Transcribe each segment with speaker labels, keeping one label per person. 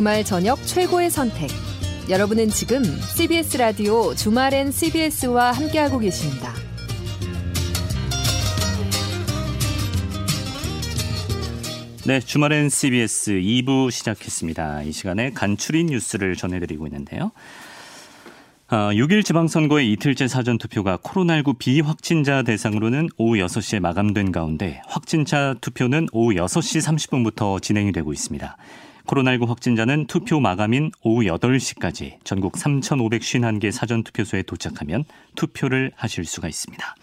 Speaker 1: 주말 저녁 최고의 선택. 여러분은 지금 CBS 라디오 주말엔 CBS와 함께하고 계십니다.
Speaker 2: 네, 주말엔 CBS 2부 시작했습니다. 이 시간에 간추린 뉴스를 전해드리고 있는데요. 6일 아, 지방선거의 이틀째 사전투표가 코로나19 비확진자 대상으로는 오후 6시에 마감된 가운데 확진자 투표는 오후 6시 30분부터 진행이 되고 있습니다. 코로나19 확진자는 투표 마감인 오후 8시까지 전국 3,551개 사전투표소에 도착하면 투표를 하실 수가 있습니다.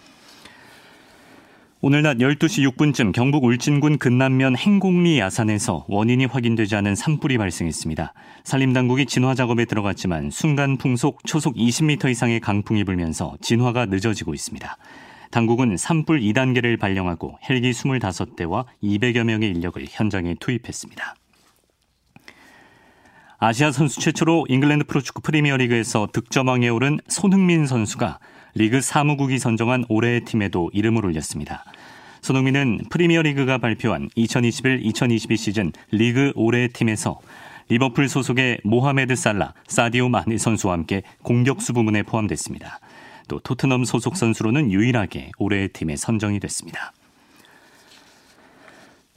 Speaker 2: 오늘 낮 12시 6분쯤 경북 울진군 근남면 행곡리 야산에서 원인이 확인되지 않은 산불이 발생했습니다. 산림당국이 진화 작업에 들어갔지만 순간 풍속 초속 20m 이상의 강풍이 불면서 진화가 늦어지고 있습니다. 당국은 산불 2단계를 발령하고 헬기 25대와 200여 명의 인력을 현장에 투입했습니다. 아시아 선수 최초로 잉글랜드 프로축구 프리미어리그에서 득점왕에 오른 손흥민 선수가 리그 사무국이 선정한 올해의 팀에도 이름을 올렸습니다. 손흥민은 프리미어리그가 발표한 2021-2022 시즌 리그 올해의 팀에서 리버풀 소속의 모하메드 살라, 사디오 마네 선수와 함께 공격수 부문에 포함됐습니다. 또 토트넘 소속 선수로는 유일하게 올해의 팀에 선정이 됐습니다.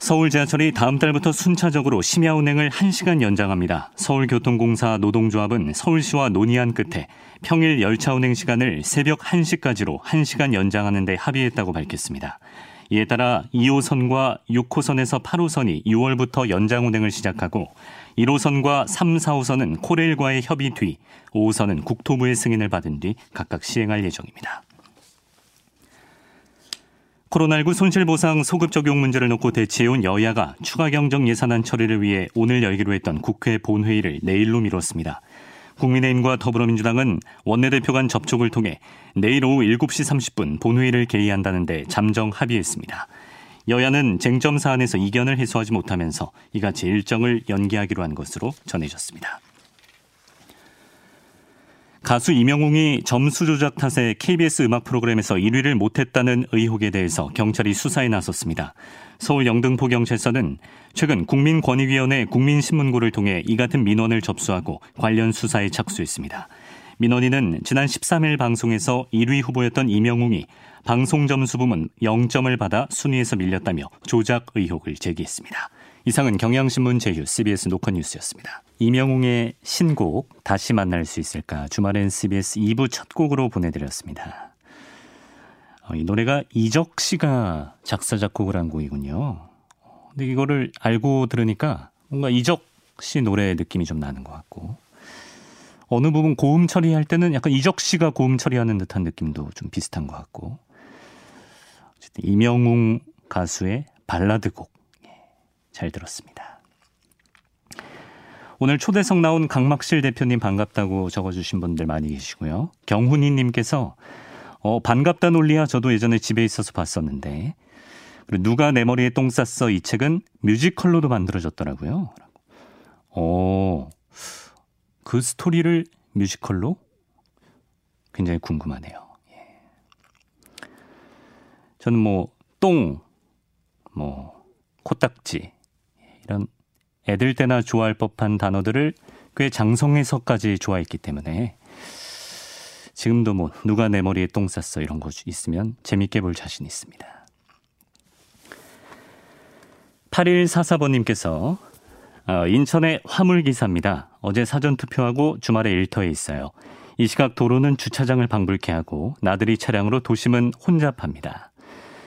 Speaker 2: 서울 지하철이 다음 달부터 순차적으로 심야 운행을 1시간 연장합니다. 서울교통공사 노동조합은 서울시와 논의한 끝에 평일 열차 운행 시간을 새벽 1시까지로 1시간 연장하는 데 합의했다고 밝혔습니다. 이에 따라 2호선과 6호선에서 8호선이 6월부터 연장 운행을 시작하고 1호선과 3, 4호선은 코레일과의 협의 뒤 5호선은 국토부의 승인을 받은 뒤 각각 시행할 예정입니다. 코로나19 손실보상 소급 적용 문제를 놓고 대치해온 여야가 추가 경정 예산안 처리를 위해 오늘 열기로 했던 국회 본회의를 내일로 미뤘습니다. 국민의힘과 더불어민주당은 원내대표 간 접촉을 통해 내일 오후 7시 30분 본회의를 개의한다는데 잠정 합의했습니다. 여야는 쟁점 사안에서 이견을 해소하지 못하면서 이같이 일정을 연기하기로 한 것으로 전해졌습니다. 가수 이명웅이 점수 조작 탓에 KBS 음악 프로그램에서 1위를 못했다는 의혹에 대해서 경찰이 수사에 나섰습니다. 서울 영등포 경찰서는 최근 국민권익위원회 국민신문고를 통해 이 같은 민원을 접수하고 관련 수사에 착수했습니다. 민원인은 지난 13일 방송에서 1위 후보였던 이명웅이 방송 점수 부문 0점을 받아 순위에서 밀렸다며 조작 의혹을 제기했습니다. 이상은 경향신문 제휴 CBS 노컷뉴스였습니다. 이명웅의 신곡 다시 만날 수 있을까 주말엔 CBS 2부 첫 곡으로 보내드렸습니다. 어, 이 노래가 이적 씨가 작사 작곡을 한 곡이군요. 근데 이거를 알고 들으니까 뭔가 이적 씨 노래 느낌이 좀 나는 것 같고 어느 부분 고음 처리할 때는 약간 이적 씨가 고음 처리하는 듯한 느낌도 좀 비슷한 것 같고 어쨌든 이명웅 가수의 발라드 곡 잘 들었습니다. 오늘 초대석 나온 강막실 대표님 반갑다고 적어주신 분들 많이 계시고요. 경훈이님께서 어, 반갑다 논리야 저도 예전에 집에 있어서 봤었는데 그리고 누가 내 머리에 똥 쌌어 이 책은 뮤지컬로도 만들어졌더라고요. 어, 그 스토리를 뮤지컬로 굉장히 궁금하네요. 예. 저는 뭐 똥, 뭐 코딱지 이런 애들 때나 좋아할 법한 단어들을 꽤 장성해서까지 좋아했기 때문에 지금도 뭐 누가 내 머리에 똥 쌌어 이런 거 있으면 재밌게 볼 자신 있습니다. 8144번님께서 어, 인천의 화물기사입니다. 어제 사전투표하고 주말에 일터에 있어요. 이 시각 도로는 주차장을 방불케 하고 나들이 차량으로 도심은 혼잡합니다.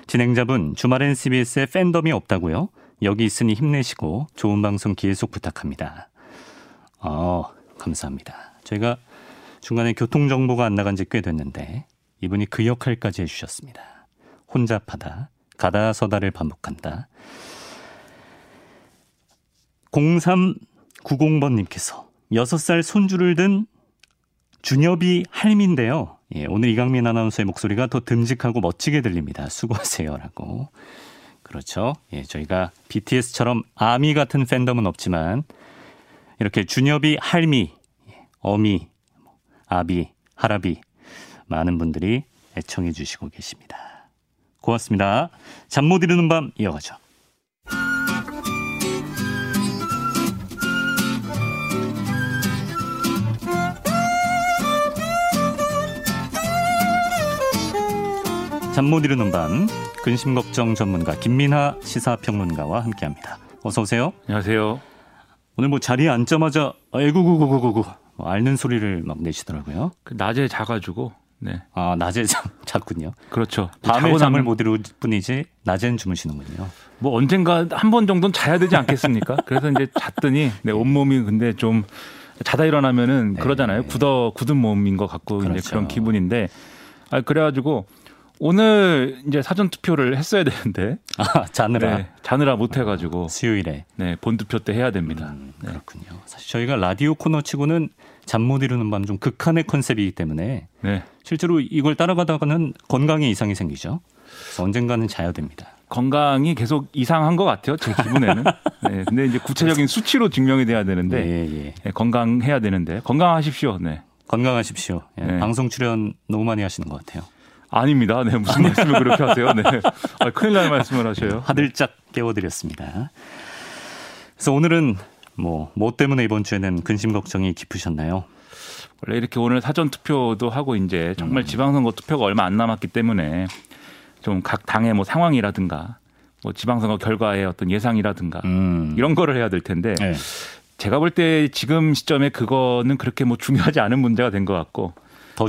Speaker 2: 진행자분 주말엔 CBS에 팬덤이 없다고요? 여기 있으니 힘내시고 좋은 방송 계속 부탁합니다. 어, 감사합니다. 저희가 중간에 교통 정보가 안 나간 지 꽤 됐는데 이분이 그 역할까지 해주셨습니다. 혼잡하다, 가다 서다를 반복한다. 0390번님께서 6살 손주를 든 준엽이 할미인데요. 예, 오늘 이강민 아나운서의 목소리가 더 듬직하고 멋지게 들립니다. 수고하세요라고. 그렇죠. 예, 저희가 BTS처럼 아미 같은 팬덤은 없지만 이렇게 준엽이 할미, 어미, 아비, 할아비 많은 분들이 애청해 주시고 계십니다. 고맙습니다. 잠 못 이루는 밤 이어가죠. 잠 못 이루는 밤 근심 걱정 전문가 김민하 시사평론가와 함께합니다. 어서 오세요.
Speaker 3: 안녕하세요.
Speaker 2: 오늘 뭐 자리에 앉자마자 아이구구구구구구 뭐 앓는 소리를 막 내시더라고요.
Speaker 3: 그 낮에 자가지고 네
Speaker 2: 아 낮에 잠 잤군요.
Speaker 3: 그렇죠.
Speaker 2: 밤에
Speaker 3: 자고
Speaker 2: 잠을 못 이룰 뿐이지 낮엔 주무시는군요.
Speaker 3: 뭐 언젠가 한 번 정도는 자야 되지 않겠습니까? 그래서 이제 잤더니 내 온몸이 근데 좀 자다 일어나면은
Speaker 2: 네.
Speaker 3: 그러잖아요. 굳어 굳은 몸인 것 같고
Speaker 2: 그렇죠.
Speaker 3: 이제 그런 기분인데 아 그래가지고 오늘 이제 사전 투표를 했어야 되는데
Speaker 2: 아 자느라
Speaker 3: 네, 자느라 못 해가지고
Speaker 2: 수요일에
Speaker 3: 네 본투표 때 해야 됩니다.
Speaker 2: 음,
Speaker 3: 네.
Speaker 2: 그렇군요. 사실 저희가 라디오 코너치고는 잠 못 이루는 밤 좀 극한의 컨셉이기 때문에
Speaker 3: 네.
Speaker 2: 실제로 이걸 따라가다가는 건강에 이상이 생기죠. 언젠가는 자야 됩니다.
Speaker 3: 건강이 계속 이상한 것 같아요. 제 기분에는. 네. 근데 이제 구체적인 수치로 증명이 돼야 되는데
Speaker 2: 예, 예.
Speaker 3: 네, 건강해야 되는데 건강하십시오. 네.
Speaker 2: 건강하십시오. 예,
Speaker 3: 네.
Speaker 2: 방송 출연 너무 많이 하시는 것 같아요.
Speaker 3: 아닙니다. 네, 무슨 말씀을 그렇게 하세요? 네. 아, 큰일 날 말씀을 하셔요.
Speaker 2: 화들짝 깨워드렸습니다. 그래서 오늘은 뭐, 뭐 때문에 이번 주에는 근심 걱정이 깊으셨나요?
Speaker 3: 원래 이렇게 오늘 사전 투표도 하고 이제 정말
Speaker 2: 음.
Speaker 3: 지방선거 투표가 얼마 안 남았기 때문에 좀 각 당의 뭐 상황이라든가 뭐 지방선거 결과의 어떤 예상이라든가
Speaker 2: 음.
Speaker 3: 이런 거를 해야 될 텐데
Speaker 2: 네.
Speaker 3: 제가 볼 때 지금 시점에 그거는 그렇게 뭐 중요하지 않은 문제가 된 것 같고
Speaker 2: 더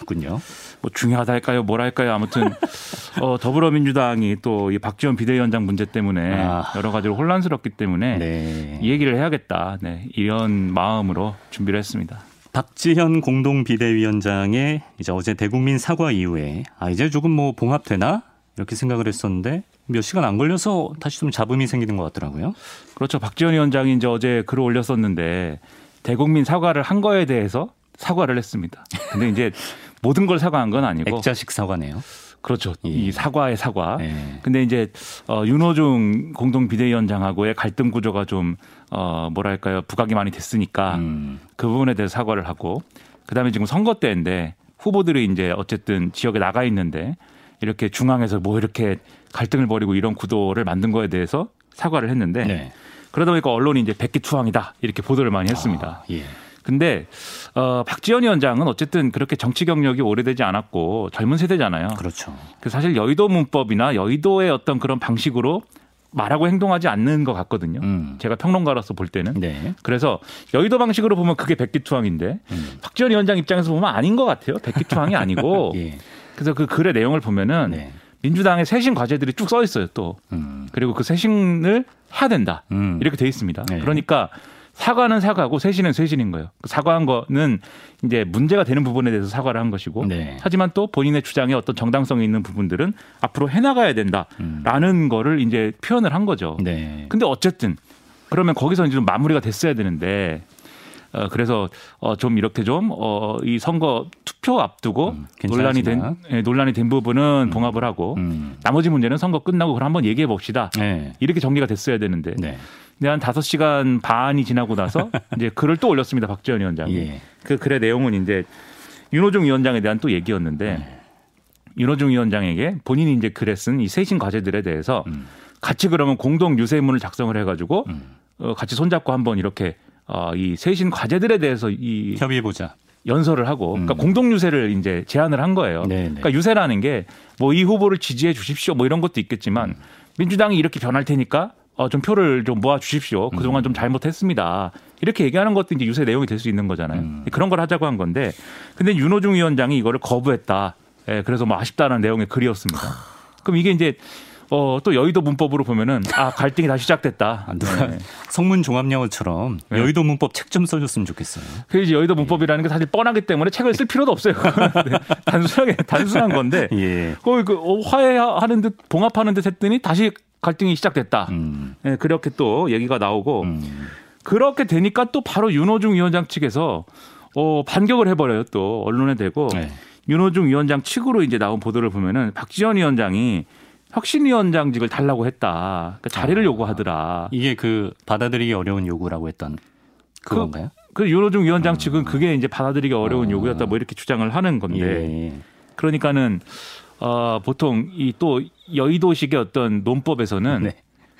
Speaker 2: 있군요.
Speaker 3: 뭐 중요하다 할까요? 뭐랄까요? 아무튼 어, 더불어민주당이 또 이 박지원 비대위원장 문제 때문에
Speaker 2: 아.
Speaker 3: 여러 가지로 혼란스럽기 때문에
Speaker 2: 네.
Speaker 3: 이 얘기를 해야겠다. 네, 이런 마음으로 준비를 했습니다.
Speaker 2: 박지현 공동 비대위원장의 이제 어제 대국민 사과 이후에 아 이제 조금 뭐 봉합되나 이렇게 생각을 했었는데 몇 시간 안 걸려서 다시 좀 잡음이 생기는 것 같더라고요.
Speaker 3: 그렇죠. 박지원 위원장이 이제 어제 글을 올렸었는데 대국민 사과를 한 거에 대해서 사과를 했습니다. 근데 이제 모든 걸 사과한 건 아니고
Speaker 2: 액자식 사과네요.
Speaker 3: 그렇죠.
Speaker 2: 예.
Speaker 3: 이 사과의 사과.
Speaker 2: 네.
Speaker 3: 근데 이제 어 윤호중 공동 비대위원장하고의 갈등 구조가 좀어 뭐랄까요 부각이 많이 됐으니까
Speaker 2: 음.
Speaker 3: 그 부분에 대해서 사과를 하고 그다음에 지금 선거 때인데 후보들이 이제 어쨌든 지역에 나가 있는데 이렇게 중앙에서 뭐 이렇게 갈등을 벌이고 이런 구도를 만든 거에 대해서 사과를 했는데
Speaker 2: 네.
Speaker 3: 그러다 보니까 언론이 이제 백기 투항이다 이렇게 보도를 많이 했습니다.
Speaker 2: 아, 예.
Speaker 3: 근데 어 박지원 위원장은 어쨌든 그렇게 정치 경력이 오래되지 않았고 젊은 세대잖아요.
Speaker 2: 그렇죠.
Speaker 3: 그 사실 여의도 문법이나 여의도의 어떤 그런 방식으로 말하고 행동하지 않는 것 같거든요.
Speaker 2: 음.
Speaker 3: 제가 평론가로서 볼 때는.
Speaker 2: 네.
Speaker 3: 그래서 여의도 방식으로 보면 그게 백기투항인데
Speaker 2: 음.
Speaker 3: 박지원 위원장 입장에서 보면 아닌 것 같아요. 백기투항이 아니고.
Speaker 2: 예.
Speaker 3: 그래서 그 글의 내용을 보면은
Speaker 2: 네.
Speaker 3: 민주당의 쇄신 과제들이 쭉 써 있어요. 또
Speaker 2: 음.
Speaker 3: 그리고 그 쇄신을 해야 된다.
Speaker 2: 음.
Speaker 3: 이렇게 돼 있습니다.
Speaker 2: 네.
Speaker 3: 그러니까 사과는 사과고 쇄신은 쇄신인 거예요. 그 사과한 거는 이제 문제가 되는 부분에 대해서 사과를 한 것이고
Speaker 2: 네.
Speaker 3: 하지만 또 본인의 주장에 어떤 정당성이 있는 부분들은 앞으로 해나가야 된다라는 거를 이제 표현을 한 거죠.
Speaker 2: 음. 네.
Speaker 3: 근데 어쨌든 그러면 거기서 이제 좀 마무리가 됐어야 되는데 어 그래서 어 좀 이렇게 좀 어 이 선거 투표 앞두고
Speaker 2: 음,
Speaker 3: 논란이 된. 예, 논란이 된 부분은 봉합을 하고
Speaker 2: 음.
Speaker 3: 나머지 문제는 선거 끝나고 그럼 한번 얘기해 봅시다.
Speaker 2: 네.
Speaker 3: 이렇게 정리가 됐어야 되는데
Speaker 2: 네.
Speaker 3: 근데 한 5시간 반이 지나고 나서 이제 글을 또 올렸습니다. 박지원 위원장이.
Speaker 2: 예.
Speaker 3: 그 글의 내용은 이제 윤호중 위원장에 대한 또 얘기였는데
Speaker 2: 네.
Speaker 3: 윤호중 위원장에게 본인이 이제 글에 쓴이 쇄신 과제들에 대해서
Speaker 2: 음.
Speaker 3: 같이 그러면 공동 유세문을 작성을 해가지고
Speaker 2: 음.
Speaker 3: 어, 같이 손잡고 한번 이렇게 어, 이 쇄신 과제들에 대해서 이
Speaker 2: 협의해 보자.
Speaker 3: 연설을 하고 그러니까
Speaker 2: 음.
Speaker 3: 공동 유세를 이제 제안을 한 거예요.
Speaker 2: 네, 네.
Speaker 3: 그러니까 유세라는 게 뭐 이 후보를 지지해 주십시오 뭐 이런 것도 있겠지만 민주당이 이렇게 변할 테니까 어, 좀 표를 좀 모아 주십시오. 그동안 좀 잘못했습니다. 이렇게 얘기하는 것도 이제 유세 내용이 될 수 있는 거잖아요.
Speaker 2: 음.
Speaker 3: 그런 걸 하자고 한 건데 근데 윤호중 위원장이 이거를 거부했다. 예, 그래서 뭐 아쉽다는 내용의 글이었습니다. 그럼 이게 이제 어, 또 여의도 문법으로 보면은 아 갈등이 다시 시작됐다.
Speaker 2: 아, 누가
Speaker 3: 네.
Speaker 2: 성문 종합영어처럼
Speaker 3: 네.
Speaker 2: 여의도 문법 책 좀 써줬으면 좋겠어요.
Speaker 3: 그 이제 여의도 문법이라는 게 사실 뻔하기 때문에 책을 쓸 필요도 없어요. 네, 단순하게 단순한 건데
Speaker 2: 예.
Speaker 3: 거의 그 어, 화해하는 듯 봉합하는 듯 했더니 다시 갈등이 시작됐다.
Speaker 2: 음.
Speaker 3: 예, 그렇게 또 얘기가 나오고
Speaker 2: 음.
Speaker 3: 그렇게 되니까 또 바로 윤호중 위원장 측에서 어, 반격을 해버려요. 또 언론에 대고
Speaker 2: 네.
Speaker 3: 윤호중 위원장 측으로 이제 나온 보도를 보면은 박지원 위원장이 혁신위원장직을 달라고 했다. 그러니까 자리를
Speaker 2: 아.
Speaker 3: 요구하더라.
Speaker 2: 이게 그 받아들이기 어려운 요구라고 했던 그건가요?
Speaker 3: 그 윤호중 위원장 측은 그게 이제 받아들이기 어려운
Speaker 2: 아.
Speaker 3: 요구였다. 뭐 이렇게 주장을 하는 건데.
Speaker 2: 예.
Speaker 3: 그러니까는 어 보통 이 또 여의도식의 어떤 논법에서는
Speaker 2: 네.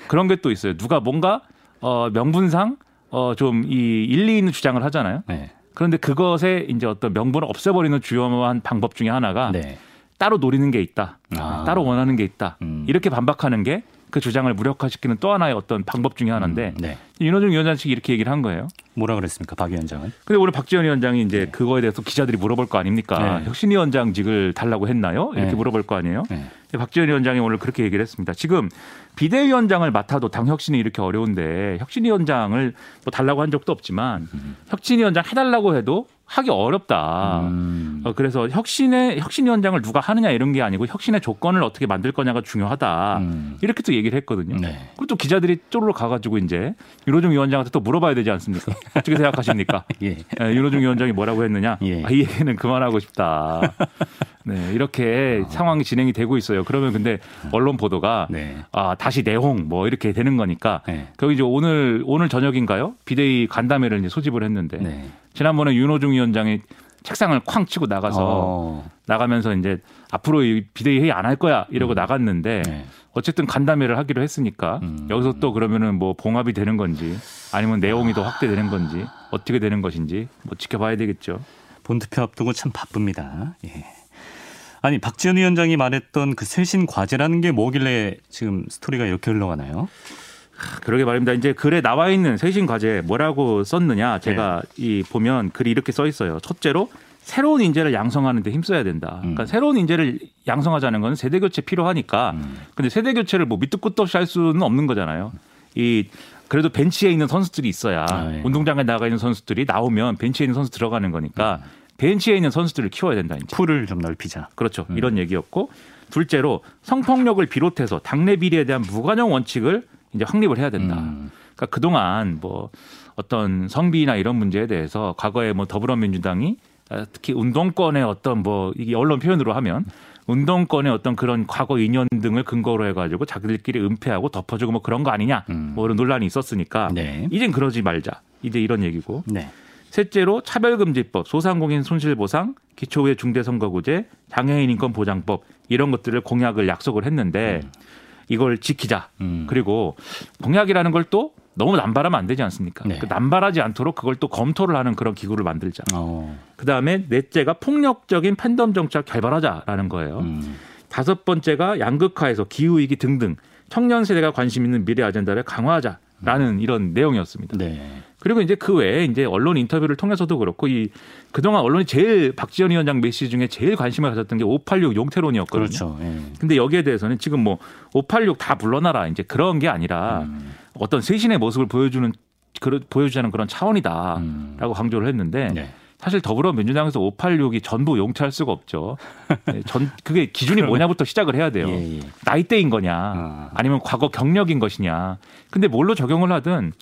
Speaker 3: 그런 게 또 있어요. 누가 뭔가 어 명분상 어 좀 이 일리 있는 주장을 하잖아요.
Speaker 2: 네.
Speaker 3: 그런데 그것에 이제 어떤 명분을 없애버리는 주요한 방법 중에 하나가
Speaker 2: 네.
Speaker 3: 따로 노리는 게 있다.
Speaker 2: 아.
Speaker 3: 따로 원하는 게 있다.
Speaker 2: 음.
Speaker 3: 이렇게 반박하는 게 그 주장을 무력화시키는 또 하나의 어떤 방법 중에 하나인데
Speaker 2: 음, 네.
Speaker 3: 윤호중 위원장 측이 이렇게 얘기를 한 거예요.
Speaker 2: 뭐라 그랬습니까, 박 위원장은?
Speaker 3: 근데 오늘 박지원 위원장이 이제 그거에 대해서 기자들이 물어볼 거 아닙니까?
Speaker 2: 네.
Speaker 3: 혁신위원장직을 달라고 했나요? 이렇게
Speaker 2: 네.
Speaker 3: 물어볼 거 아니에요?
Speaker 2: 네.
Speaker 3: 박지원 위원장이 오늘 그렇게 얘기를 했습니다. 지금 비대위원장을 맡아도 당 혁신이 이렇게 어려운데 혁신위원장을 뭐 달라고 한 적도 없지만 혁신위원장 해달라고 해도 하기 어렵다.
Speaker 2: 음.
Speaker 3: 어, 그래서 혁신의 혁신위원장을 누가 하느냐 이런 게 아니고 혁신의 조건을 어떻게 만들 거냐가 중요하다.
Speaker 2: 음.
Speaker 3: 이렇게 또 얘기를 했거든요.
Speaker 2: 네.
Speaker 3: 그리고 또 기자들이 쪼르르 가가지고 이제 윤호중 위원장한테 또 물어봐야 되지 않습니까? 어떻게 생각하십니까?
Speaker 2: 예.
Speaker 3: 예, 윤호중 위원장이 뭐라고 했느냐?
Speaker 2: 예.
Speaker 3: 아, 이 얘기는 그만하고 싶다. 네, 이렇게 상황이 진행이 되고 있어요. 그러면 근데 언론 보도가
Speaker 2: 네.
Speaker 3: 아, 다시 내홍 뭐 이렇게 되는 거니까
Speaker 2: 네.
Speaker 3: 거기 이제 오늘 오늘 저녁인가요? 비대위 간담회를 이제 소집을 했는데
Speaker 2: 네.
Speaker 3: 지난번에 윤호중 위원장이 책상을 쾅 치고 나가서
Speaker 2: 어.
Speaker 3: 나가면서 이제 앞으로 이 비대위 회의 안 할 거야 이러고 나갔는데
Speaker 2: 네.
Speaker 3: 어쨌든 간담회를 하기로 했으니까
Speaker 2: 음.
Speaker 3: 여기서 또 그러면은 뭐 봉합이 되는 건지 아니면 내용이 더 확대되는 건지 어떻게 되는 것인지 뭐 지켜봐야 되겠죠.
Speaker 2: 본투표 앞두고 참 바쁩니다. 예. 아니 박지원 위원장이 말했던 그 쇄신 과제라는 게 뭐길래 지금 스토리가 이렇게 흘러가나요?
Speaker 3: 그러게 말입니다. 이제 글에 나와 있는 쇄신 과제 뭐라고 썼느냐 제가
Speaker 2: 네.
Speaker 3: 이 보면 글이 이렇게 써 있어요. 첫째로 새로운 인재를 양성하는 데 힘써야 된다. 그러니까
Speaker 2: 음.
Speaker 3: 새로운 인재를 양성하자는 건 세대 교체 필요하니까.
Speaker 2: 음.
Speaker 3: 근데 세대 교체를 뭐 밑도 끝도 없이 할 수는 없는 거잖아요. 이 그래도 벤치에 있는 선수들이 있어야
Speaker 2: 아, 예.
Speaker 3: 운동장에 나가 있는 선수들이 나오면 벤치에 있는 선수 들어가는 거니까 벤치에 있는 선수들을 키워야 된다. 이제.
Speaker 2: 풀을 좀 넓히자.
Speaker 3: 그렇죠.
Speaker 2: 음.
Speaker 3: 이런 얘기였고 둘째로 성폭력을 비롯해서 당내 비리에 대한 무관용 원칙을 이제 확립을 해야 된다.
Speaker 2: 음.
Speaker 3: 그러니까 그동안 뭐 어떤 성비나 이런 문제에 대해서 과거에 뭐 더불어민주당이 아, 특히 운동권의 어떤 뭐 이게 언론 표현으로 하면 운동권의 어떤 그런 과거 인연 등을 근거로 해가지고 자기들끼리 은폐하고 덮어주고 뭐 그런 거 아니냐
Speaker 2: 음.
Speaker 3: 뭐 이런 논란이 있었으니까
Speaker 2: 네.
Speaker 3: 이젠 그러지 말자 이제 이런 얘기고
Speaker 2: 네.
Speaker 3: 셋째로 차별금지법, 소상공인 손실보상, 기초의 중대선거구제, 장애인 인권 보장법 이런 것들을 공약을 약속을 했는데 이걸 지키자.
Speaker 2: 음.
Speaker 3: 그리고 공약이라는 걸 또 너무 남발하면 안 되지 않습니까?
Speaker 2: 네.
Speaker 3: 그 남발하지 않도록 그걸 또 검토를 하는 그런 기구를 만들자.
Speaker 2: 어.
Speaker 3: 그 다음에 넷째가 폭력적인 팬덤 정착 결발하자라는 거예요.
Speaker 2: 음.
Speaker 3: 다섯 번째가 양극화에서 기후위기 등등 청년 세대가 관심 있는 미래 아젠다를 강화하자라는 이런 내용이었습니다.
Speaker 2: 네.
Speaker 3: 그리고 이제 그 외에 이제 언론 인터뷰를 통해서도 그렇고 이 그동안 언론이 제일 박지원 위원장 메시지 중에 제일 관심을 가졌던 게 586 용태론이었거든요.
Speaker 2: 그렇죠. 예.
Speaker 3: 근데 여기에 대해서는 지금 뭐 586다 물러나라 이제 그런 게 아니라
Speaker 2: 음.
Speaker 3: 어떤 쇄신의 모습을 보여주는 그런 보여주자는 그런 차원이다라고
Speaker 2: 음.
Speaker 3: 강조를 했는데
Speaker 2: 네.
Speaker 3: 사실 더불어민주당에서 586이 전부 용퇴할 수가 없죠. 네, 전 그게 기준이 뭐냐부터 시작을 해야 돼요.
Speaker 2: 예, 예.
Speaker 3: 나이대인 거냐
Speaker 2: 아.
Speaker 3: 아니면 과거 경력인 것이냐. 근데 뭘로 적용을 하든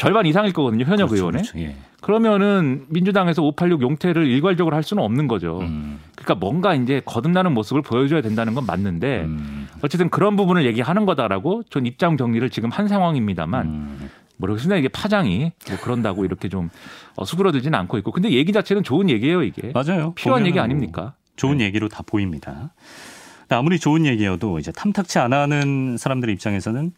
Speaker 3: 절반 이상일 거거든요 현역
Speaker 2: 그렇죠,
Speaker 3: 의원의.
Speaker 2: 그렇죠. 예.
Speaker 3: 그러면은 민주당에서 586 용태를 일괄적으로 할 수는 없는 거죠.
Speaker 2: 음.
Speaker 3: 그러니까 뭔가 이제 거듭나는 모습을 보여줘야 된다는 건 맞는데
Speaker 2: 음.
Speaker 3: 어쨌든 그런 부분을 얘기하는 거다라고 전 입장 정리를 지금 한 상황입니다만
Speaker 2: 음.
Speaker 3: 모르겠습니다. 이게 파장이 뭐 그런다고 이렇게 좀 어, 수그러들지는 않고 있고 근데 얘기 자체는 좋은 얘기예요 이게
Speaker 2: 맞아요.
Speaker 3: 필요한 얘기 아닙니까?
Speaker 2: 좋은
Speaker 3: 네.
Speaker 2: 얘기로 다 보입니다. 아무리 좋은 얘기여도 이제 탐탁치 않아 하는 사람들 입장에서는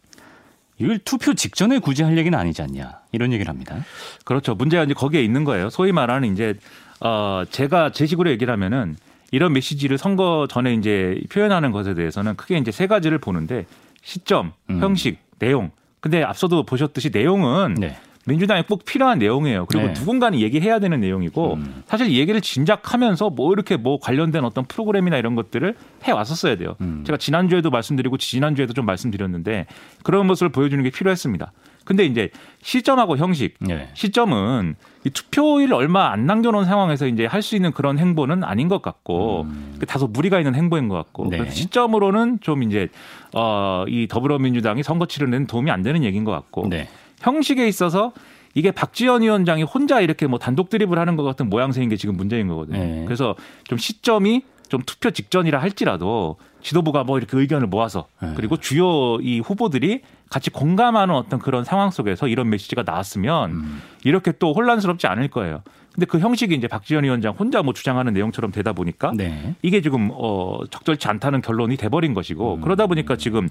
Speaker 2: 이걸 투표 직전에 굳이 할 얘기는 아니지 않냐 이런 얘기를 합니다.
Speaker 3: 그렇죠. 문제가 이제 거기에 있는 거예요. 소위 말하는 이제 어 제가 제 식으로 얘기를 하면은 이런 메시지를 선거 전에 이제 표현하는 것에 대해서는 크게 이제 세 가지를 보는데 시점,
Speaker 2: 음.
Speaker 3: 형식, 내용. 근데 앞서도 보셨듯이 내용은
Speaker 2: 네.
Speaker 3: 민주당에 꼭 필요한 내용이에요. 그리고
Speaker 2: 네.
Speaker 3: 누군가는 얘기해야 되는 내용이고
Speaker 2: 음.
Speaker 3: 사실 이 얘기를 진작하면서 뭐 이렇게 뭐 관련된 어떤 프로그램이나 이런 것들을 해 왔었어야 돼요.
Speaker 2: 음.
Speaker 3: 제가 지난주에도 말씀드리고 지난주에도 좀 말씀드렸는데 그런 모습을 보여주는 게 필요했습니다. 근데 이제 시점하고 형식,
Speaker 2: 네.
Speaker 3: 시점은 이 투표일 얼마 안 남겨놓은 상황에서 이제 할 수 있는 그런 행보는 아닌 것 같고
Speaker 2: 음.
Speaker 3: 그 다소 무리가 있는 행보인 것 같고
Speaker 2: 네.
Speaker 3: 시점으로는 좀 이제 어 이 더불어민주당이 선거 치르는 도움이 안 되는 얘기인 것 같고
Speaker 2: 네.
Speaker 3: 형식에 있어서 이게 박지원 위원장이 혼자 이렇게 뭐 단독 드립을 하는 것 같은 모양새인 게 지금 문제인 거거든요.
Speaker 2: 네.
Speaker 3: 그래서 좀 시점이 좀 투표 직전이라 할지라도 지도부가 뭐 이렇게 의견을 모아서
Speaker 2: 네.
Speaker 3: 그리고 주요 이 후보들이 같이 공감하는 어떤 그런 상황 속에서 이런 메시지가 나왔으면
Speaker 2: 음.
Speaker 3: 이렇게 또 혼란스럽지 않을 거예요. 근데 그 형식이 이제 박지원 위원장 혼자 뭐 주장하는 내용처럼 되다 보니까
Speaker 2: 네.
Speaker 3: 이게 지금 어 적절치 않다는 결론이 돼버린 것이고
Speaker 2: 음.
Speaker 3: 그러다 보니까 지금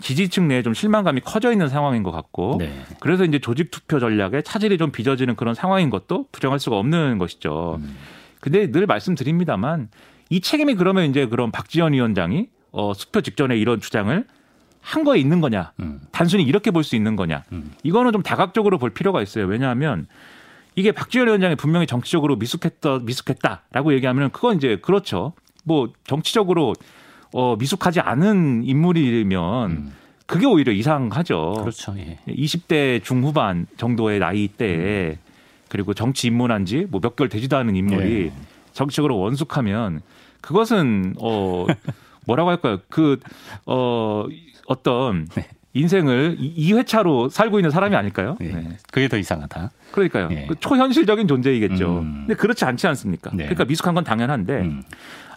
Speaker 3: 지지층 내에 좀 실망감이 커져 있는 상황인 것 같고
Speaker 2: 네.
Speaker 3: 그래서 이제 조직 투표 전략에 차질이 좀 빚어지는 그런 상황인 것도 부정할 수가 없는 것이죠.
Speaker 2: 음.
Speaker 3: 근데 늘 말씀드립니다만 이 책임이 그러면 이제 그런 박지원 위원장이 어, 수표 직전에 이런 주장을 한 거에 있는 거냐?
Speaker 2: 음.
Speaker 3: 단순히 이렇게 볼 수 있는 거냐?
Speaker 2: 음.
Speaker 3: 이거는 좀 다각적으로 볼 필요가 있어요. 왜냐하면 이게 박지원 위원장이 분명히 정치적으로 미숙했다, 미숙했다라고 얘기하면 그건 이제 그렇죠. 뭐 정치적으로 어, 미숙하지 않은 인물이면
Speaker 2: 음.
Speaker 3: 그게 오히려 이상하죠.
Speaker 2: 그렇죠. 예.
Speaker 3: 20대 중후반 정도의 나이 때에 그리고 정치 입문한 지 뭐 몇 개월 되지도 않은 인물이
Speaker 2: 예.
Speaker 3: 정치적으로 원숙하면 그것은 어 뭐라고 할까요? 그어 어떤
Speaker 2: 네.
Speaker 3: 인생을 2회차로 살고 있는 사람이 아닐까요?
Speaker 2: 예.
Speaker 3: 네.
Speaker 2: 그게 더 이상하다.
Speaker 3: 그러니까요.
Speaker 2: 예.
Speaker 3: 그 초현실적인 존재이겠죠.
Speaker 2: 음.
Speaker 3: 근데 그렇지 않지 않습니까?
Speaker 2: 네.
Speaker 3: 그러니까 미숙한 건 당연한데
Speaker 2: 음.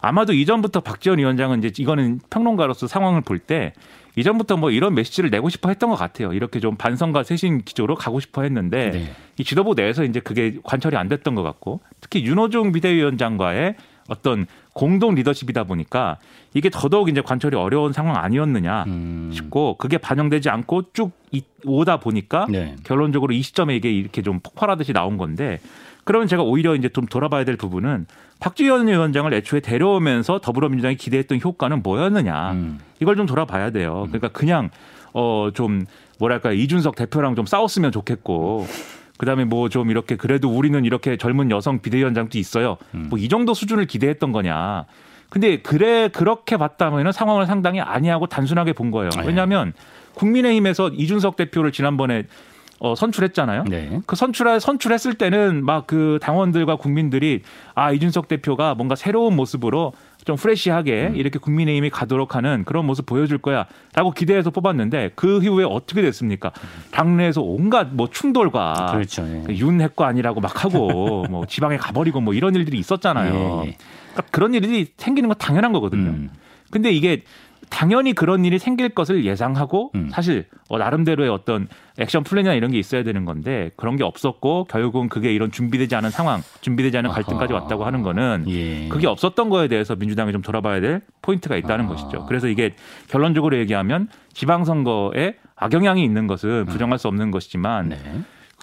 Speaker 3: 아마도 이전부터 박지원 위원장은 이제 이거는 평론가로서 상황을 볼 때 이전부터 뭐 이런 메시지를 내고 싶어 했던 것 같아요. 이렇게 좀 반성과 쇄신 기조로 가고 싶어 했는데
Speaker 2: 네.
Speaker 3: 이 지도부 내에서 이제 그게 관철이 안 됐던 것 같고 특히 윤호중 비대위원장과의 어떤 공동 리더십이다 보니까 이게 더더욱 이제 관철이 어려운 상황 아니었느냐
Speaker 2: 음.
Speaker 3: 싶고 그게 반영되지 않고 쭉 이- 오다 보니까
Speaker 2: 네.
Speaker 3: 결론적으로 이 시점에 이게 이렇게 좀 폭발하듯이 나온 건데 그러면 제가 오히려 이제 좀 돌아봐야 될 부분은 박지원 위원장을 애초에 데려오면서 더불어민주당이 기대했던 효과는 뭐였느냐
Speaker 2: 음.
Speaker 3: 이걸 좀 돌아봐야 돼요. 그러니까 그냥 어좀 뭐랄까 이준석 대표랑 좀 싸웠으면 좋겠고 그다음에 뭐 좀 이렇게 그래도 우리는 이렇게 젊은 여성 비대위원장도 있어요.
Speaker 2: 음.
Speaker 3: 뭐이 정도 수준을 기대했던 거냐. 근데 그래 그렇게 봤다면은 상황을 상당히 아니하고 단순하게 본 거예요.
Speaker 2: 네.
Speaker 3: 왜냐하면 국민의힘에서 이준석 대표를 지난번에 어, 선출했잖아요.
Speaker 2: 네.
Speaker 3: 그 선출해 선출했을 때는 막 그 당원들과 국민들이 아 이준석 대표가 뭔가 새로운 모습으로 좀 fresh하게
Speaker 2: 음.
Speaker 3: 이렇게 국민의힘이 가도록 하는 그런 모습 보여줄 거야라고 기대해서 뽑았는데 그 이후에 어떻게 됐습니까? 당내에서 온갖 뭐 충돌과
Speaker 2: 그렇죠. 예.
Speaker 3: 그 윤핵관 아니라고 막 하고 뭐 지방에 가버리고 뭐 이런 일들이 있었잖아요.
Speaker 2: 예, 예.
Speaker 3: 그러니까 그런 일이 생기는 건 당연한 거거든요.
Speaker 2: 음.
Speaker 3: 근데 이게 당연히 그런 일이 생길 것을 예상하고
Speaker 2: 음.
Speaker 3: 사실 어, 나름대로의 어떤 action plan이나 이런 게 있어야 되는 건데 그런 게 없었고 결국은 그게 이런 준비되지 않은 상황, 준비되지 않은 갈등까지
Speaker 2: 아하.
Speaker 3: 왔다고 하는 거는
Speaker 2: 예.
Speaker 3: 그게 없었던 거에 대해서 민주당이 좀 돌아봐야 될 포인트가 있다는
Speaker 2: 아.
Speaker 3: 것이죠. 그래서 이게 결론적으로 얘기하면 지방선거에 악영향이 있는 것은 부정할 수 없는 것이지만
Speaker 2: 네.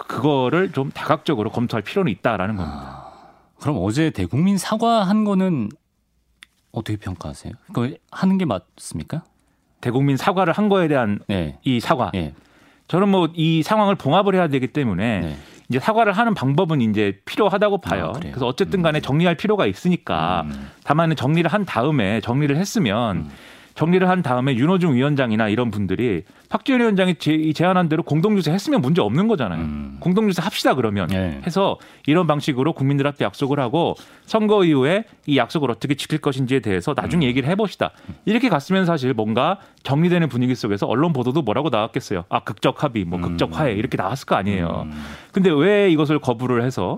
Speaker 3: 그거를 좀 다각적으로 검토할 필요는 있다라는 겁니다.
Speaker 2: 그럼 어제 대국민 사과한 거는 어떻게 평가하세요? 그 하는 게 맞습니까?
Speaker 3: 대국민 사과를 한 거에 대한
Speaker 2: 네.
Speaker 3: 이 사과.
Speaker 2: 예.
Speaker 3: 저는 뭐 이 상황을 봉합을 해야 되기 때문에
Speaker 2: 네.
Speaker 3: 이제 사과를 하는 방법은 이제 필요하다고 봐요.
Speaker 2: 아?
Speaker 3: 그래서 어쨌든 간에 정리할 필요가 있으니까
Speaker 2: 음.
Speaker 3: 다만 정리를 한 다음에 정리를 했으면
Speaker 2: 음.
Speaker 3: 정리를 한 다음에 윤호중 위원장이나 이런 분들이 박지원 위원장이 제, 이 제안한 대로 공동주세 했으면 문제 없는 거잖아요.
Speaker 2: 음.
Speaker 3: 공동주세 합시다 그러면
Speaker 2: 예.
Speaker 3: 해서 이런 방식으로 국민들한테 약속을 하고 선거 이후에 이 약속을 어떻게 지킬 것인지에 대해서 나중에 얘기를 해봅시다. 이렇게 갔으면 사실 뭔가 정리되는 분위기 속에서 언론 보도도 뭐라고 나왔겠어요. 아 극적 합의, 뭐 극적 화해 이렇게 나왔을 거 아니에요.
Speaker 2: 음.
Speaker 3: 근데 왜 이것을 거부를 해서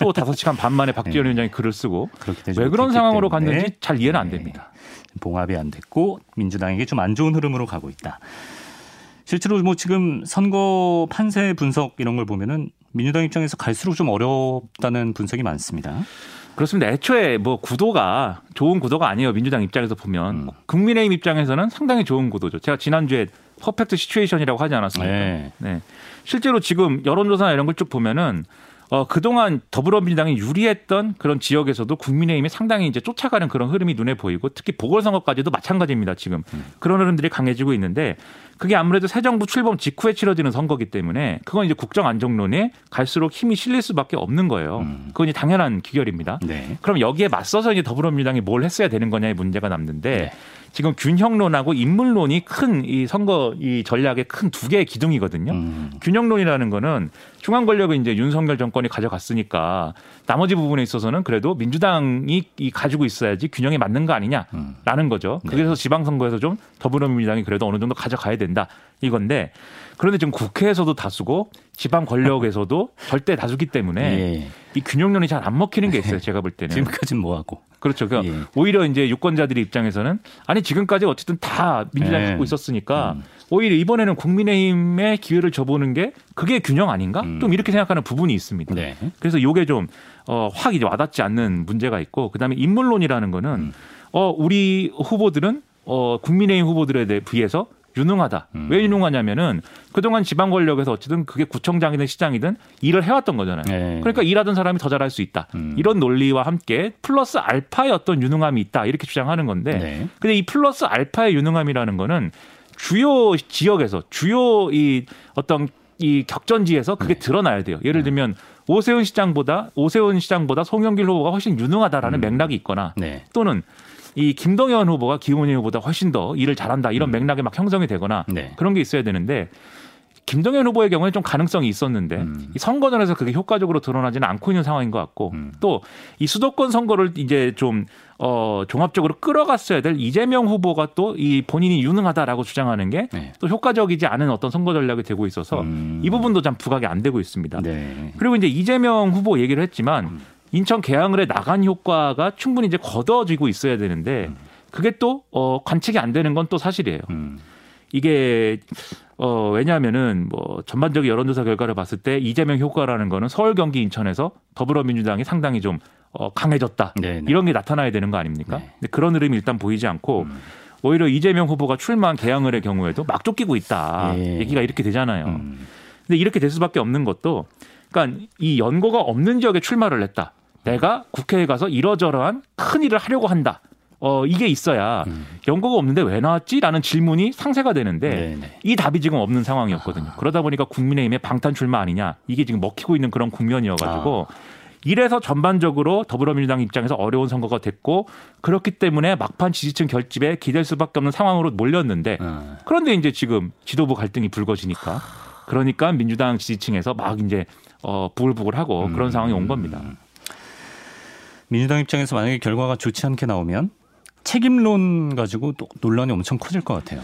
Speaker 3: 또 다섯 시간 반 만에 박지원
Speaker 2: 네.
Speaker 3: 위원장이 글을 쓰고 왜 그런 상황으로
Speaker 2: 때문에
Speaker 3: 갔는지 잘 이해는 안
Speaker 2: 네.
Speaker 3: 됩니다.
Speaker 2: 봉합이 안 됐고 민주당에게 좀 안 좋은 흐름으로 가고 있다. 실제로 뭐 지금 선거 판세 분석 이런 걸 보면은 민주당 입장에서 갈수록 좀 어렵다는 분석이 많습니다.
Speaker 3: 그렇습니다. 애초에 뭐 구도가 좋은 구도가 아니에요. 민주당 입장에서 보면
Speaker 2: 음.
Speaker 3: 국민의힘 입장에서는 상당히 좋은 구도죠. 제가 지난주에 퍼펙트 시츄에이션이라고 하지 않았습니까?
Speaker 2: 네.
Speaker 3: 네. 실제로 지금 여론조사나 이런 걸 쭉 보면은 어, 그동안 더불어민주당이 유리했던 그런 지역에서도 국민의힘이 상당히 이제 쫓아가는 그런 흐름이 눈에 보이고 특히 보궐선거까지도 마찬가지입니다. 지금 그런 흐름들이 강해지고 있는데 그게 아무래도 새 정부 출범 직후에 치러지는 선거기 때문에 그건 이제 국정 안정론에 갈수록 힘이 실릴 수밖에 없는 거예요.
Speaker 2: 음.
Speaker 3: 그건 이제 당연한 기결입니다.
Speaker 2: 네.
Speaker 3: 그럼 여기에 맞서서 이제 더불어민주당이 뭘 했어야 되는 거냐의 문제가 남는데
Speaker 2: 네.
Speaker 3: 지금 균형론하고 인물론이 큰 이 선거 이 전략의 큰 두 개의 기둥이거든요.
Speaker 2: 음.
Speaker 3: 균형론이라는 거는 중앙 권력을 이제 윤석열 정권이 가져갔으니까 나머지 부분에 있어서는 그래도 민주당이 이 가지고 있어야지 균형이 맞는 거 아니냐라는
Speaker 2: 음.
Speaker 3: 거죠.
Speaker 2: 네.
Speaker 3: 그래서 지방선거에서 좀 더불어민주당이 그래도 어느 정도 가져가야 된다 이건데 그런데 지금 국회에서도 다수고 지방 권력에서도 절대 다수기 때문에
Speaker 2: 예.
Speaker 3: 이 균형론이 잘 안 먹히는 게 있어요. 제가 볼 때는.
Speaker 2: 지금까지는 뭐 하고.
Speaker 3: 그렇죠. 그러니까
Speaker 2: 예.
Speaker 3: 오히려 이제 유권자들의 입장에서는 아니 지금까지 어쨌든 다 민주당이
Speaker 2: 네.
Speaker 3: 갖고 있었으니까
Speaker 2: 음.
Speaker 3: 오히려 이번에는 국민의힘의 기회를 줘보는 게 그게 균형 아닌가?
Speaker 2: 음.
Speaker 3: 좀 이렇게 생각하는 부분이 있습니다.
Speaker 2: 네.
Speaker 3: 그래서 이게 좀 어, 확 이제 와닿지 않는 문제가 있고 그다음에 인물론이라는 거는
Speaker 2: 음.
Speaker 3: 어, 우리 후보들은 어, 국민의힘 후보들에 대해 비해서 유능하다.
Speaker 2: 음.
Speaker 3: 왜 유능하냐면은 그동안 지방 권력에서 어쨌든 그게 구청장이든 시장이든 일을 해왔던 거잖아요.
Speaker 2: 네.
Speaker 3: 그러니까 일하던 사람이 더 잘할 수 있다.
Speaker 2: 음.
Speaker 3: 이런 논리와 함께 플러스 알파의 어떤 유능함이 있다. 이렇게 주장하는 건데
Speaker 2: 네.
Speaker 3: 근데 이 플러스 알파의 유능함이라는 거는 주요 지역에서 주요 이 어떤 이 격전지에서 그게
Speaker 2: 네.
Speaker 3: 드러나야 돼요. 예를 들면 오세훈 시장보다 오세훈 시장보다 송영길 후보가 훨씬 유능하다라는 맥락이 있거나
Speaker 2: 네.
Speaker 3: 또는 이 김동연 후보가 기훈이 후보다 훨씬 더 일을 잘한다 이런 맥락이 막 형성이 되거나
Speaker 2: 음. 네.
Speaker 3: 그런 게 있어야 되는데 김동연 후보의 경우에 좀 가능성이 있었는데
Speaker 2: 음.
Speaker 3: 이 선거전에서 그게 효과적으로 드러나지는 않고 있는 상황인 것 같고
Speaker 2: 음.
Speaker 3: 또이 수도권 선거를 이제 좀 어, 종합적으로 끌어갔어야 될 이재명 후보가 또 이 본인이 유능하다라고 주장하는 게또
Speaker 2: 네.
Speaker 3: 효과적이지 않은 어떤 선거 전략이 되고 있어서
Speaker 2: 음.
Speaker 3: 이 부분도 참 부각이 안 되고 있습니다.
Speaker 2: 네.
Speaker 3: 그리고 이제 이재명 후보 얘기를 했지만 인천 계양을에 나간 효과가 충분히 이제 거둬지고 있어야 되는데 그게 또 어, 관측이 안 되는 건 또 사실이에요.
Speaker 2: 음.
Speaker 3: 이게 어 왜냐하면은 뭐 전반적인 여론조사 결과를 봤을 때 이재명 효과라는 거는 서울, 경기, 인천에서 더불어민주당이 상당히 좀 어, 강해졌다
Speaker 2: 네, 네.
Speaker 3: 이런 게 나타나야 되는 거 아닙니까?
Speaker 2: 네.
Speaker 3: 근데 그런 흐름이 일단 보이지 않고
Speaker 2: 음.
Speaker 3: 오히려 이재명 후보가 출마한 계양을의 경우에도 막 쫓기고 있다
Speaker 2: 예.
Speaker 3: 얘기가 이렇게 되잖아요.
Speaker 2: 음.
Speaker 3: 근데 이렇게 될 수밖에 없는 것도 그러니까 이 연고가 없는 지역에 출마를 했다. 내가 국회에 가서 이러저러한 큰 일을 하려고 한다. 어 이게 있어야
Speaker 2: 음.
Speaker 3: 연고가 없는데 왜 나왔지 라는 질문이 상세가 되는데
Speaker 2: 네, 네.
Speaker 3: 이 답이 지금 없는 상황이었거든요. 그러다 보니까 국민의힘의 방탄 출마 아니냐 이게 지금 먹히고 있는 그런 국면이어가지고 이래서 전반적으로 더불어민주당 입장에서 어려운 선거가 됐고 그렇기 때문에 막판 지지층 결집에 기댈 수밖에 없는 상황으로 몰렸는데
Speaker 2: 어.
Speaker 3: 그런데 이제 지금 지도부 갈등이 불거지니까 그러니까 민주당 지지층에서 막 이제 어 부글부글하고
Speaker 2: 음.
Speaker 3: 그런 상황이 온 겁니다.
Speaker 2: 민주당 입장에서 만약에 결과가 좋지 않게 나오면 책임론 가지고 또 논란이 엄청 커질 것 같아요.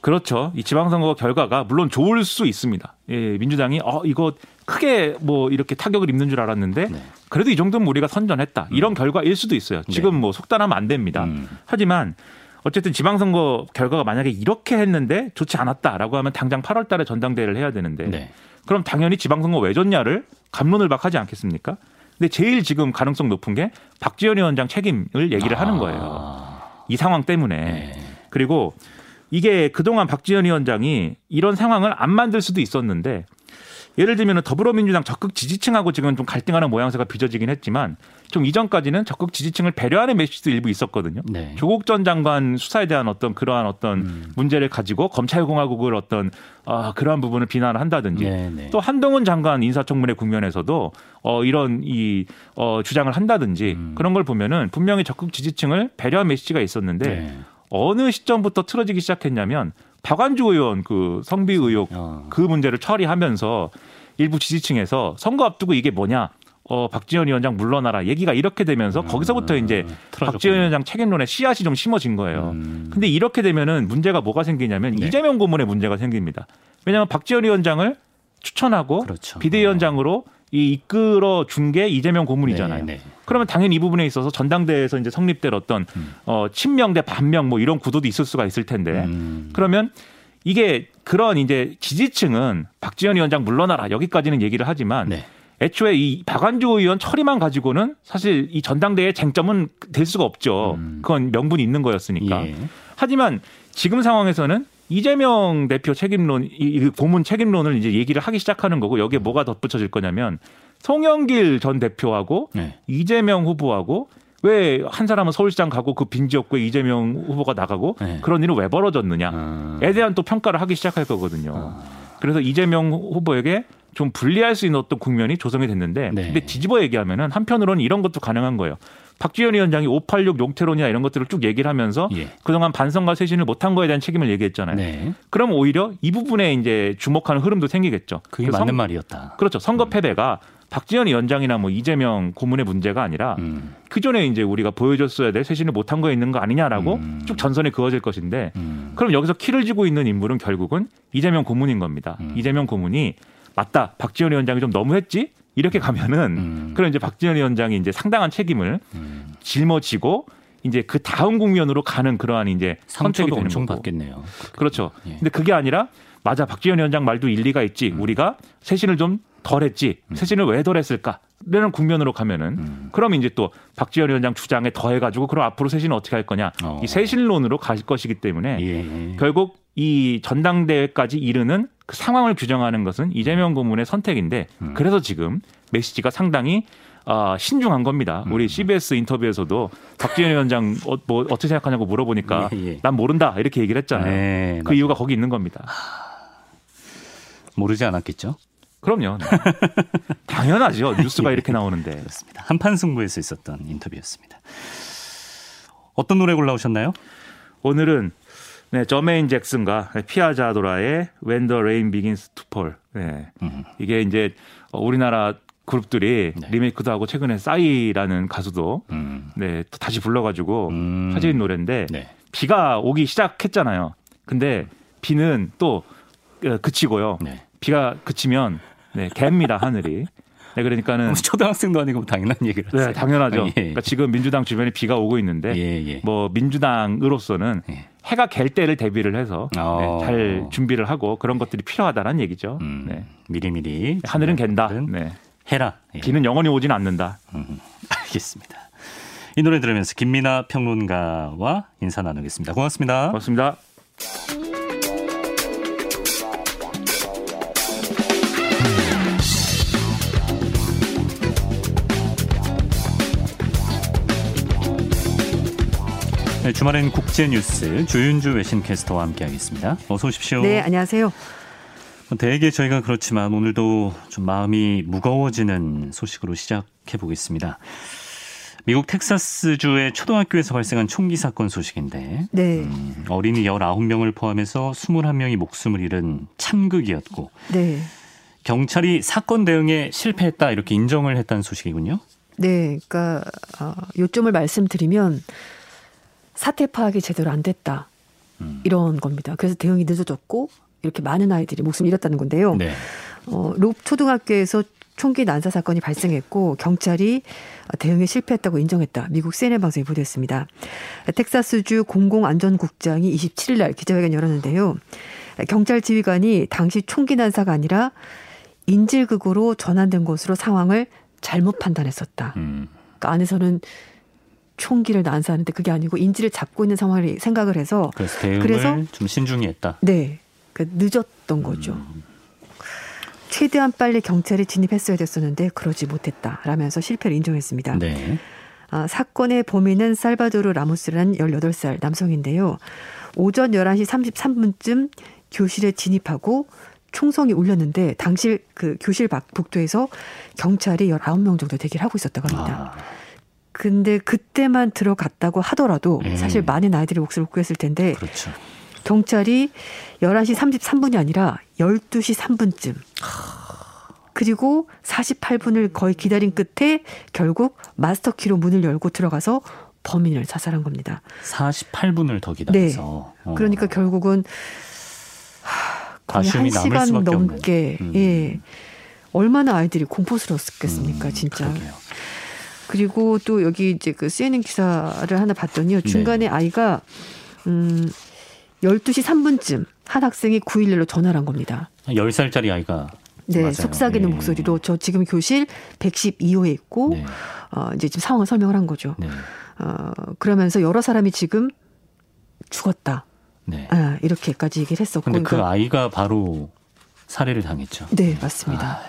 Speaker 3: 그렇죠. 이 지방선거 결과가 물론 좋을 수 있습니다. 예, 민주당이 어 이거 크게 뭐 이렇게 타격을 입는 줄 알았는데
Speaker 2: 네.
Speaker 3: 그래도 이 정도면 우리가 선전했다. 이런 결과일 수도 있어요. 지금 뭐 속단하면 안 됩니다.
Speaker 2: 음.
Speaker 3: 하지만 어쨌든 지방선거 결과가 만약에 이렇게 했는데 좋지 않았다라고 하면 당장 8월 달에 전당대회를 해야 되는데
Speaker 2: 네.
Speaker 3: 그럼 당연히 지방선거 왜 졌냐를 감론을 박하지 않겠습니까? 근데 제일 지금 가능성 높은 게 박지원 위원장 책임을 얘기를 하는 거예요.
Speaker 2: 아,
Speaker 3: 이 상황 때문에.
Speaker 2: 네.
Speaker 3: 그리고 이게 그동안 박지원 위원장이 이런 상황을 안 만들 수도 있었는데 예를 들면 더불어민주당 적극 지지층하고 지금 좀 갈등하는 모양새가 빚어지긴 했지만 좀 이전까지는 적극 지지층을 배려하는 메시지도 일부 있었거든요.
Speaker 2: 네.
Speaker 3: 조국 전 장관 수사에 대한 어떤 그러한 어떤
Speaker 2: 음.
Speaker 3: 문제를 가지고 검찰공화국을 어떤 아, 그러한 부분을 비난을 한다든지
Speaker 2: 네, 네.
Speaker 3: 또 한동훈 장관 인사청문회 국면에서도 어 이런 이 어, 주장을 한다든지
Speaker 2: 음.
Speaker 3: 그런 걸 보면은 분명히 적극 지지층을 배려한 메시지가 있었는데
Speaker 2: 네.
Speaker 3: 어느 시점부터 틀어지기 시작했냐면 박완주 의원 그 성비 의혹
Speaker 2: 어.
Speaker 3: 그 문제를 처리하면서 일부 지지층에서 선거 앞두고 이게 뭐냐 어 박지원 위원장 물러나라 얘기가 이렇게 되면서 거기서부터 이제
Speaker 2: 음. 틀어졌군요.
Speaker 3: 박지원 위원장 책임론의 씨앗이 좀 심어진 거예요.
Speaker 2: 음.
Speaker 3: 근데 이렇게 되면은 문제가 뭐가 생기냐면
Speaker 2: 네.
Speaker 3: 이재명 고문의 문제가 생깁니다. 왜냐하면 박지원 위원장을 추천하고
Speaker 2: 그렇죠.
Speaker 3: 비대위원장으로 이 이끌어 준 게 이재명 고문이잖아요.
Speaker 2: 네, 네.
Speaker 3: 그러면 당연히 이 부분에 있어서 전당대회에서 이제 성립될 어떤
Speaker 2: 음.
Speaker 3: 어 친명 대 반명 뭐 이런 구도도 있을 수가 있을 텐데
Speaker 2: 음.
Speaker 3: 그러면 이게 그런 이제 지지층은 박지원 위원장 물러나라 여기까지는 얘기를 하지만
Speaker 2: 네.
Speaker 3: 애초에 이 박완주 의원 처리만 가지고는 사실 이 전당대회 쟁점은 될 수가 없죠.
Speaker 2: 음.
Speaker 3: 그건 명분이 있는 거였으니까.
Speaker 2: 예.
Speaker 3: 하지만 지금 상황에서는 이재명 대표 책임론, 이- 이 고문 책임론을 이제 얘기를 하기 시작하는 거고 여기에 뭐가 덧붙여질 거냐면 송영길 전 대표하고
Speaker 2: 네.
Speaker 3: 이재명 후보하고 왜 한 사람은 서울시장 가고 그 빈 지역구에 이재명 후보가 나가고
Speaker 2: 네.
Speaker 3: 그런 일은 왜 벌어졌느냐에
Speaker 2: 아.
Speaker 3: 대한 또 평가를 하기 시작할 거거든요. 그래서 이재명 후보에게 좀 불리할 수 있는 어떤 국면이 조성이 됐는데
Speaker 2: 네.
Speaker 3: 근데 뒤집어 얘기하면은 한편으로는 이런 것도 가능한 거예요. 박지원 위원장이 586 용태론이나 이런 것들을 쭉 얘기를 하면서
Speaker 2: 예.
Speaker 3: 그동안 반성과 쇄신을 못한 거에 대한 책임을 얘기했잖아요.
Speaker 2: 네.
Speaker 3: 그럼 오히려 이 부분에 이제 주목하는 흐름도 생기겠죠.
Speaker 2: 그게 맞는
Speaker 3: 선-
Speaker 2: 말이었다.
Speaker 3: 그렇죠. 선거 패배가 박지원 위원장이나 뭐 이재명 고문의 문제가 아니라
Speaker 2: 음.
Speaker 3: 그 전에 이제 우리가 보여줬어야 될 쇄신을 못한 거에 있는 거 아니냐라고
Speaker 2: 음.
Speaker 3: 쭉 전선에 그어질 것인데
Speaker 2: 음.
Speaker 3: 그럼 여기서 키를 쥐고 있는 인물은 결국은 이재명 고문인 겁니다.
Speaker 2: 음.
Speaker 3: 이재명 고문이 맞다. 박지원 위원장이 좀 너무했지? 이렇게 가면은
Speaker 2: 음.
Speaker 3: 그럼 이제 박지원 위원장이 이제 상당한 책임을
Speaker 2: 음.
Speaker 3: 짊어지고 이제 그 다음 국면으로 가는 그러한 이제 선택이 되는
Speaker 2: 엄청
Speaker 3: 거고.
Speaker 2: 받겠네요.
Speaker 3: 그렇죠.
Speaker 2: 예.
Speaker 3: 근데 그게 아니라 맞아 박지원 위원장 말도 일리가 있지. 우리가 쇄신을 좀 덜했지 쇄신을 왜 덜했을까? 라는 국면으로 가면은
Speaker 2: 음.
Speaker 3: 그럼 이제 또 박지원 위원장 주장에 더해가지고 그럼 앞으로 쇄신은 어떻게 할 거냐
Speaker 2: 어.
Speaker 3: 이 쇄신론으로 갈 것이기 때문에
Speaker 2: 예. 예.
Speaker 3: 결국 이 전당대회까지 이르는 그 상황을 규정하는 것은 이재명 고문의 선택인데
Speaker 2: 음.
Speaker 3: 그래서 지금 메시지가 상당히 어, 신중한 겁니다.
Speaker 2: 음.
Speaker 3: 우리 CBS 인터뷰에서도 박지원 위원장 어, 뭐 어떻게 생각하냐고 물어보니까
Speaker 2: 예, 예.
Speaker 3: 난 모른다 이렇게 얘기를 했잖아요.
Speaker 2: 네,
Speaker 3: 그 이유가 거기 있는 겁니다.
Speaker 2: 모르지 않았겠죠?
Speaker 3: 그럼요. 네. 당연하죠. 뉴스가 이렇게 나오는데.
Speaker 2: 그렇습니다. 한판 승부에서 있었던 인터뷰였습니다. 어떤 노래 골라오셨나요?
Speaker 3: 오늘은 네, 저메인 잭슨과 피아자도라의 When the Rain Begins to Fall. 네.
Speaker 2: 음.
Speaker 3: 이게 이제 어, 우리나라 그룹들이
Speaker 2: 네.
Speaker 3: 리메이크도 하고 최근에 싸이라는 가수도
Speaker 2: 음.
Speaker 3: 네, 또 다시 불러가지고
Speaker 2: 음.
Speaker 3: 화제인 노래인데
Speaker 2: 네.
Speaker 3: 비가 오기 시작했잖아요. 근데 비는 또 어, 그치고요.
Speaker 2: 네.
Speaker 3: 비가 그치면 네, 갭니다 하늘이. 네, 그러니까는
Speaker 2: 초등학생도 아니고 당연한 얘기를.
Speaker 3: 네, 당연하죠.
Speaker 2: 아, 예.
Speaker 3: 그러니까 지금 민주당 주변에 비가 오고 있는데
Speaker 2: 예, 예.
Speaker 3: 뭐 민주당으로서는
Speaker 2: 예.
Speaker 3: 해가 갤 때를 대비를 해서
Speaker 2: 어.
Speaker 3: 네, 잘 준비를 하고 그런 것들이 필요하다는 얘기죠.
Speaker 2: 음,
Speaker 3: 네.
Speaker 2: 미리미리
Speaker 3: 하늘은 갠다. 네.
Speaker 2: 해라. 예.
Speaker 3: 비는 영원히 오진 않는다.
Speaker 2: 음, 알겠습니다. 이 노래 들으면서 김민아 평론가와 인사 나누겠습니다. 고맙습니다.
Speaker 3: 고맙습니다.
Speaker 2: 네, 주말엔 국제 뉴스 조윤주 외신캐스터와 함께하겠습니다. 어서 오십시오.
Speaker 4: 네, 안녕하세요.
Speaker 2: 대개 저희가 그렇지만 오늘도 좀 마음이 무거워지는 소식으로 시작해 보겠습니다. 미국 텍사스주의 초등학교에서 발생한 총기 사건 소식인데
Speaker 4: 네,
Speaker 2: 음, 어린이 19명을 포함해서 21명이 목숨을 잃은 참극이었고
Speaker 4: 네,
Speaker 2: 경찰이 사건 대응에 실패했다 이렇게 인정을 했다는 소식이군요.
Speaker 4: 네. 그러니까 어, 요점을 말씀드리면 사태 파악이 제대로 안 됐다
Speaker 2: 음.
Speaker 4: 이런 겁니다. 그래서 대응이 늦어졌고 이렇게 많은 아이들이 목숨을 잃었다는 건데요.
Speaker 2: 네.
Speaker 4: 어, 롭 초등학교에서 총기 난사 사건이 발생했고 경찰이 대응에 실패했다고 인정했다. 미국 CNN 방송이 보도했습니다. 텍사스주 공공안전국장이 27일 날 기자회견 열었는데요. 경찰 지휘관이 당시 총기 난사가 아니라 인질극으로 전환된 것으로 상황을 잘못 판단했었다.
Speaker 2: 음.
Speaker 4: 그러니까 안에서는 총기를 난사하는데 그게 아니고 인질을 잡고 있는 상황을 생각을 해서
Speaker 2: 그래서 대응을
Speaker 4: 그래서
Speaker 2: 좀 신중히 했다.
Speaker 4: 네, 그 늦었던 거죠. 최대한 빨리 경찰이 진입했어야 됐었는데 그러지 못했다라면서 실패를 인정했습니다.
Speaker 2: 네.
Speaker 4: 아, 사건의 범인은 살바도르 라모스라는 18살 남성인데요. 오전 11시 33분쯤 교실에 진입하고 총성이 울렸는데 당시 그 교실 밖 복도에서 경찰이 19명 정도 대기를 하고 있었다고 합니다.
Speaker 2: 아,
Speaker 4: 근데 그때만 들어갔다고 하더라도
Speaker 2: 음.
Speaker 4: 사실 많은 아이들이 목숨을 구했을 텐데
Speaker 2: 그렇죠.
Speaker 4: 경찰이 11시 33분이 아니라 12시 3분쯤. 그리고 48분을 거의 기다린 끝에 결국 마스터키로 문을 열고 들어가서 범인을 자살한 겁니다.
Speaker 2: 48분을 더 기다려서. 어.
Speaker 4: 그러니까 결국은 하, 거의 한 시간 넘게
Speaker 2: 없는. 음.
Speaker 4: 예. 얼마나 아이들이 공포스러웠겠습니까,
Speaker 2: 음,
Speaker 4: 진짜.
Speaker 2: 그러게요.
Speaker 4: 그리고 또 여기 이제 그 CNN 기사를 하나 봤더니요. 중간에
Speaker 2: 네.
Speaker 4: 아이가 음 12시 3분쯤 한 학생이 911로 전화를 한 겁니다.
Speaker 2: 10살짜리 아이가
Speaker 4: 네,
Speaker 2: 맞아요.
Speaker 4: 속삭이는
Speaker 2: 예.
Speaker 4: 목소리로 저 지금 교실 112호에 있고
Speaker 2: 네.
Speaker 4: 어 이제 지금 상황을 설명을 한 거죠.
Speaker 2: 네.
Speaker 4: 어 그러면서 여러 사람이 지금 죽었다.
Speaker 2: 네.
Speaker 4: 아, 이렇게까지 얘기를 했었고.
Speaker 2: 근데 그
Speaker 4: 그러니까-
Speaker 2: 아이가 바로 살해를 당했죠.
Speaker 4: 네, 맞습니다.
Speaker 2: 아,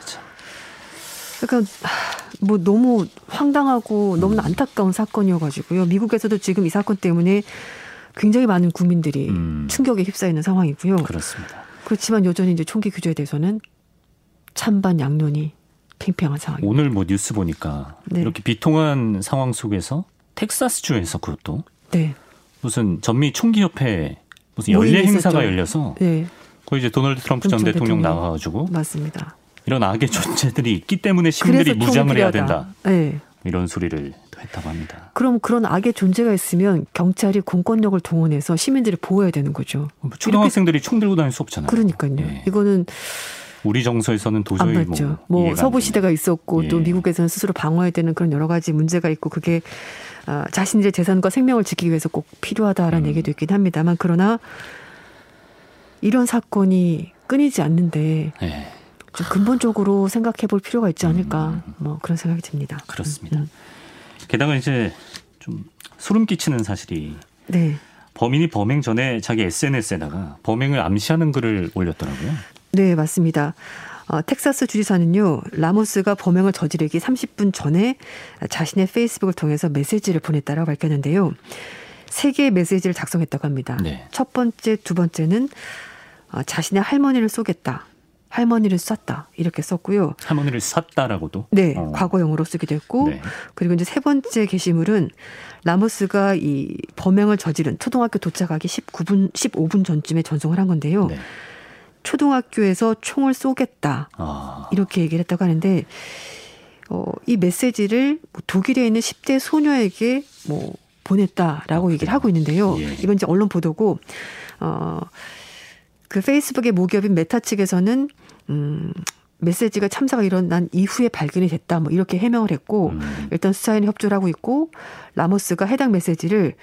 Speaker 2: 참.
Speaker 4: 그러니까 하, 뭐 너무 황당하고
Speaker 2: 음.
Speaker 4: 너무 안타까운 사건이어가지고요. 미국에서도 지금 이 사건 때문에 굉장히 많은 국민들이
Speaker 2: 음.
Speaker 4: 충격에 휩싸이는 상황이고요.
Speaker 2: 그렇습니다.
Speaker 4: 그렇지만 여전히 이제 총기 규제에 대해서는 찬반 양론이 팽팽한 상황입니다.
Speaker 2: 오늘 뭐 뉴스 보니까
Speaker 4: 네.
Speaker 2: 이렇게 비통한 상황 속에서 텍사스 주에서 그것도
Speaker 4: 네,
Speaker 2: 무슨 전미 총기 협회 무슨
Speaker 4: 모임이
Speaker 2: 연례 행사가
Speaker 4: 있었죠.
Speaker 2: 열려서
Speaker 4: 네,
Speaker 2: 거기 이제 도널드 트럼프
Speaker 4: 전전
Speaker 2: 대통령
Speaker 4: 대통령.
Speaker 2: 나와가지고
Speaker 4: 맞습니다.
Speaker 2: 이런 악의 존재들이 있기 때문에 시민들이 무장을 해야. 된다.
Speaker 4: 네.
Speaker 2: 이런 소리를 또 했다고 합니다.
Speaker 4: 그럼 그런 악의 존재가 있으면 경찰이 공권력을 동원해서 시민들을 보호해야 되는 거죠.
Speaker 2: 뭐 초등학생들이 총 들고 다닐 수 없잖아요.
Speaker 4: 그러니까요.
Speaker 2: 예.
Speaker 4: 이거는
Speaker 2: 우리 정서에서는
Speaker 4: 안
Speaker 2: 도저히
Speaker 4: 맞죠.
Speaker 2: 뭐,
Speaker 4: 뭐,
Speaker 2: 안
Speaker 4: 서부. 시대가 있었고 또
Speaker 2: 예.
Speaker 4: 미국에서는 스스로 방어해야 되는 그런 여러 가지 문제가 있고 그게 아, 자신들의 재산과 생명을 지키기 위해서 꼭 필요하다라는
Speaker 2: 음.
Speaker 4: 얘기도 있긴 합니다만 그러나 이런 사건이 끊이지 않는데
Speaker 2: 예.
Speaker 4: 좀 근본적으로 생각해 볼 필요가 있지 않을까 뭐 그런 생각이 듭니다.
Speaker 2: 그렇습니다.
Speaker 4: 음,
Speaker 2: 게다가 이제 좀 소름 끼치는 사실이
Speaker 4: 네.
Speaker 2: 범인이 범행 전에 자기 SNS에다가 범행을 암시하는 글을 올렸더라고요.
Speaker 4: 네, 맞습니다. 어, 텍사스 주지사는요, 라모스가 범행을 저지르기 30분 전에 자신의 페이스북을 통해서 메시지를 보냈다라고 밝혔는데요. 세 개의 메시지를 작성했다고 합니다.
Speaker 2: 네.
Speaker 4: 첫 번째, 두 번째는 어, 자신의 할머니를 쏘겠다. 할머니를 쐈다. 이렇게 썼고요.
Speaker 2: 할머니를 샀다라고도.
Speaker 4: 네,
Speaker 2: 어.
Speaker 4: 과거형으로 쓰기도 했고,
Speaker 2: 네.
Speaker 4: 그리고 이제 세 번째 게시물은 라모스가 이 범행을 저지른 초등학교 도착하기 19분, 15분 전쯤에 전송을 한 건데요.
Speaker 2: 네.
Speaker 4: 초등학교에서 총을 쏘겠다.
Speaker 2: 아,
Speaker 4: 이렇게 얘기를 했다고 하는데, 어, 이 메시지를 뭐 독일에 있는 10대 소녀에게 뭐 보냈다라고
Speaker 2: 아,
Speaker 4: 얘기를? 하고 있는데요.
Speaker 2: 예.
Speaker 4: 이건 이제 언론 보도고, 어, 그 페이스북의 모기업인 메타 측에서는, 음, 메시지가 참사가 일어난 이후에 발견이 됐다. 뭐 이렇게 해명을 했고,
Speaker 2: 음.
Speaker 4: 일단 수사에는 협조를 하고 있고, 라모스가 해당 메시지를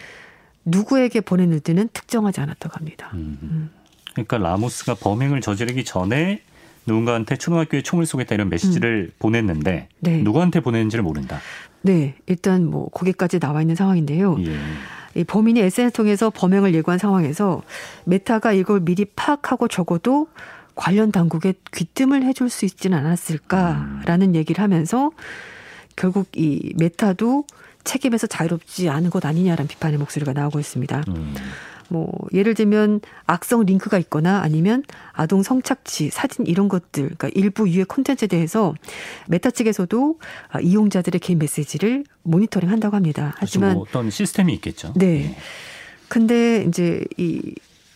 Speaker 4: 누구에게 보냈는지는 특정하지 않았다고 합니다.
Speaker 2: 음. 그러니까 라모스가 범행을 저지르기 전에 누군가한테 초등학교에 총을 쏘겠다 이런 메시지를 보냈는데
Speaker 4: 네.
Speaker 2: 누구한테 보냈는지를 모른다.
Speaker 4: 네, 일단 뭐 거기까지 나와 있는 상황인데요.
Speaker 2: 예.
Speaker 4: 이 범인이 SNS 통해서 범행을 예고한 상황에서 메타가 이걸 미리 파악하고 적어도 관련 당국에 귀뜸을 해줄 수 있지는 않았을까라는 얘기를 하면서 결국 이 메타도 책임에서 자유롭지 않은 것 아니냐라는 비판의 목소리가 나오고 있습니다.
Speaker 2: 음.
Speaker 4: 뭐 예를 들면 악성 링크가 있거나 아니면 아동 성착취, 사진 이런 것들, 그러니까 일부 유해 콘텐츠에 대해서 메타 측에서도 아, 이용자들의 개인 메시지를 모니터링 한다고 합니다.
Speaker 2: 그렇죠.
Speaker 4: 하지만
Speaker 2: 뭐 어떤 시스템이 있겠죠.
Speaker 4: 네. 근데 이제 이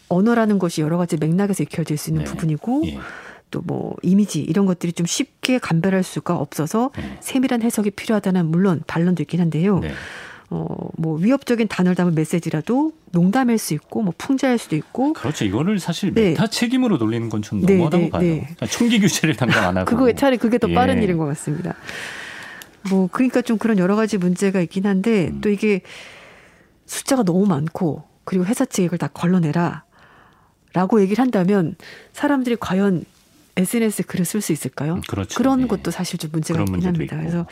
Speaker 4: 언어라는 것이 여러 가지 맥락에서 익혀질 수 있는
Speaker 2: 네.
Speaker 4: 부분이고
Speaker 2: 예.
Speaker 4: 또뭐 이미지 이런 것들이 좀 쉽게 감별할 수가 없어서
Speaker 2: 네.
Speaker 4: 세밀한 해석이 필요하다는 물론 반론도 있긴 한데요.
Speaker 2: 네.
Speaker 4: 어, 뭐 위협적인 단어를 담은 메시지라도 농담일 수 있고 뭐 풍자일 수도 있고
Speaker 2: 그렇죠. 이거를 사실
Speaker 4: 네.
Speaker 2: 메타 책임으로 돌리는 건좀
Speaker 4: 네,
Speaker 2: 너무하다고
Speaker 4: 네,
Speaker 2: 봐요.
Speaker 4: 네.
Speaker 2: 그러니까 총기 규제를 당장 안 하고.
Speaker 4: 그거 차라리 그게 더 빠른
Speaker 2: 예.
Speaker 4: 일인 것 같습니다. 뭐 그러니까 좀 그런 여러 가지 문제가 있긴 한데
Speaker 2: 음.
Speaker 4: 또 이게 숫자가 너무 많고 그리고 회사 측에 이걸 다 걸러내라 라고 얘기를 한다면 사람들이 과연 SNS 글을 쓸 수 있을까요?
Speaker 2: 음, 그렇죠.
Speaker 4: 런
Speaker 2: 네.
Speaker 4: 것도 사실 좀 문제가
Speaker 2: 그런
Speaker 4: 있긴 합니다.
Speaker 2: 있고.
Speaker 4: 그래서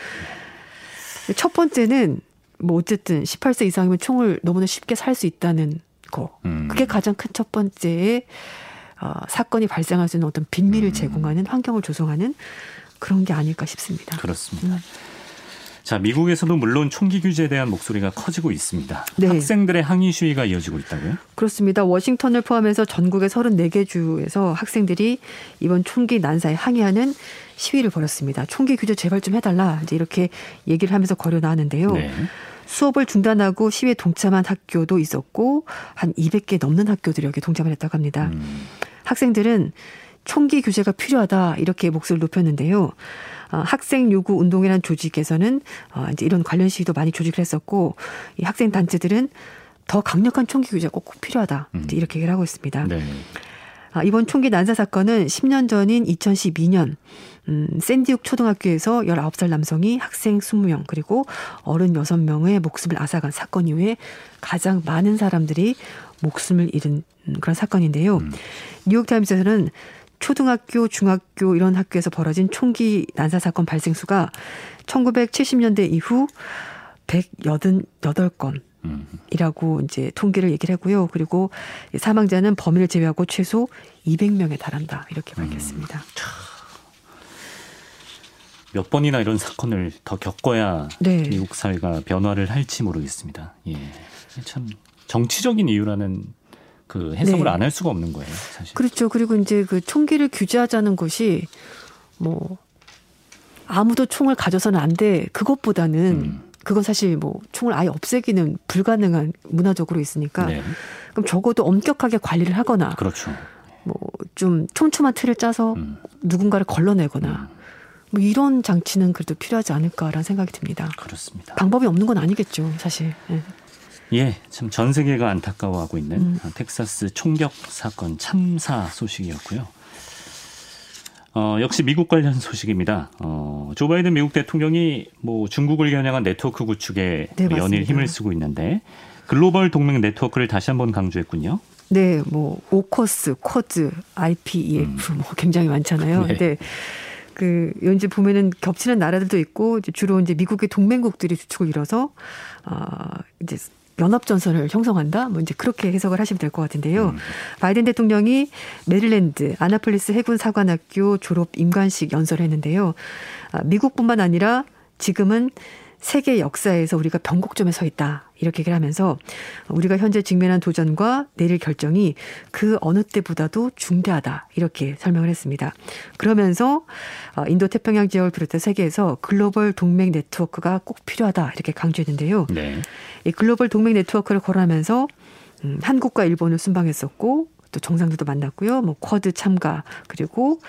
Speaker 4: 첫 번째는 뭐 어쨌든 18세 이상이면 총을 너무나 쉽게 살 수 있다는 거.
Speaker 2: 음.
Speaker 4: 그게 가장 큰 첫 번째의 어, 사건이 발생할 수 있는 어떤 빈미를
Speaker 2: 음.
Speaker 4: 제공하는 환경을 조성하는 그런 게 아닐까 싶습니다.
Speaker 2: 그렇습니다.
Speaker 4: 음.
Speaker 2: 자, 미국에서도 물론 총기 규제에 대한 목소리가 커지고 있습니다.
Speaker 4: 네.
Speaker 2: 학생들의 항의 시위가 이어지고 있다고요?
Speaker 4: 그렇습니다. 워싱턴을 포함해서 전국의 34개 주에서 학생들이 이번 총기 난사에 항의하는 시위를 벌였습니다. 총기 규제 제발 좀 해달라. 이제 이렇게 얘기를 하면서 거려 나왔는데요.
Speaker 2: 네.
Speaker 4: 수업을 중단하고 시위에 동참한 학교도 있었고 한 200개 넘는 학교들이 여기 동참을 했다고 합니다.
Speaker 2: 음.
Speaker 4: 학생들은 총기 규제가 필요하다 이렇게 목소리를 높였는데요. 어, 학생 요구 운동이라는 조직에서는 어, 이제 이런 관련 시위도 많이 조직을 했었고 이 학생 단체들은 더 강력한 총기 규제가 꼭 필요하다
Speaker 2: 음.
Speaker 4: 이렇게 얘기를 하고 있습니다.
Speaker 2: 네.
Speaker 4: 아, 이번 총기 난사 사건은 10년 전인 2012년 음, 샌디욱 초등학교에서 19살 남성이 학생 20명 그리고 어른 6명의 목숨을 앗아간 사건 이후에 가장 많은 사람들이 목숨을 잃은 음, 그런 사건인데요.
Speaker 2: 음.
Speaker 4: 뉴욕타임스에서는 초등학교, 중학교 이런 학교에서 벌어진 총기 난사 사건 발생 수가 1970년대 이후 188건
Speaker 2: 음.
Speaker 4: 이라고 이제 통계를 얘기를 하고요. 그리고 사망자는 범인을 제외하고 최소 200명에 달한다. 이렇게
Speaker 2: 음.
Speaker 4: 밝혔습니다.
Speaker 2: 몇 번이나 이런 사건을 더 겪어야
Speaker 4: 네.
Speaker 2: 미국 사회가 변화를 할지 모르겠습니다. 예. 참 정치적인 이유라는 그 해석을
Speaker 4: 네.
Speaker 2: 안할 수가 없는 거예요, 사실.
Speaker 4: 그렇죠. 그리고 이제 그 총기를 규제하자는 것이 뭐 아무도 총을 가져서는 안 돼. 그것보다는
Speaker 2: 음.
Speaker 4: 그건 사실 뭐 총을 아예 없애기는 불가능한 문화적으로 있으니까
Speaker 2: 네.
Speaker 4: 그럼 적어도 엄격하게 관리를 하거나
Speaker 2: 그렇죠.
Speaker 4: 뭐좀 촘촘한 틀을 짜서
Speaker 2: 음.
Speaker 4: 누군가를 걸러내거나
Speaker 2: 음.
Speaker 4: 뭐 이런 장치는 그래도 필요하지 않을까라는 생각이 듭니다.
Speaker 2: 그렇습니다.
Speaker 4: 방법이 없는 건 아니겠죠, 사실. 예.
Speaker 2: 예, 참 전 세계가 안타까워하고 있는
Speaker 4: 음.
Speaker 2: 텍사스 총격 사건 참사 소식이었고요. 어, 역시 미국 관련 소식입니다. 어, 조 바이든 미국 대통령이 뭐 중국을 겨냥한 네트워크 구축에
Speaker 4: 네,
Speaker 2: 연일. 힘을 쓰고 있는데 글로벌 동맹 네트워크를 다시 한번 강조했군요.
Speaker 4: 네, 뭐 오커스, 쿼드, IPEF 뭐 굉장히 많잖아요.
Speaker 2: 네.
Speaker 4: 근데 그 연지 보면은 겹치는 나라들도 있고 이제 주로 이제 미국의 동맹국들이 주축을 이뤄서 아 이제 연합 전선을 형성한다. 뭐 이제 그렇게 해석을 하시면 될 것 같은데요. 음. 바이든 대통령이 메릴랜드 아나폴리스 해군 사관학교 졸업 임관식 연설을 했는데요. 아, 미국뿐만 아니라 지금은 세계 역사에서 우리가 변곡점에 서 있다. 이렇게 얘기를 하면서 우리가 현재 직면한 도전과 내릴 결정이 그 어느 때보다도 중대하다. 이렇게 설명을 했습니다. 그러면서 어, 인도 태평양 지역을 비롯해 세계에서 글로벌 동맹 네트워크가 꼭 필요하다. 이렇게 강조했는데요. 네. 이 글로벌 동맹 네트워크를 거론하면서 음, 한국과 일본을 순방했었고 또 정상들도 만났고요. 뭐 쿼드 참가 그리고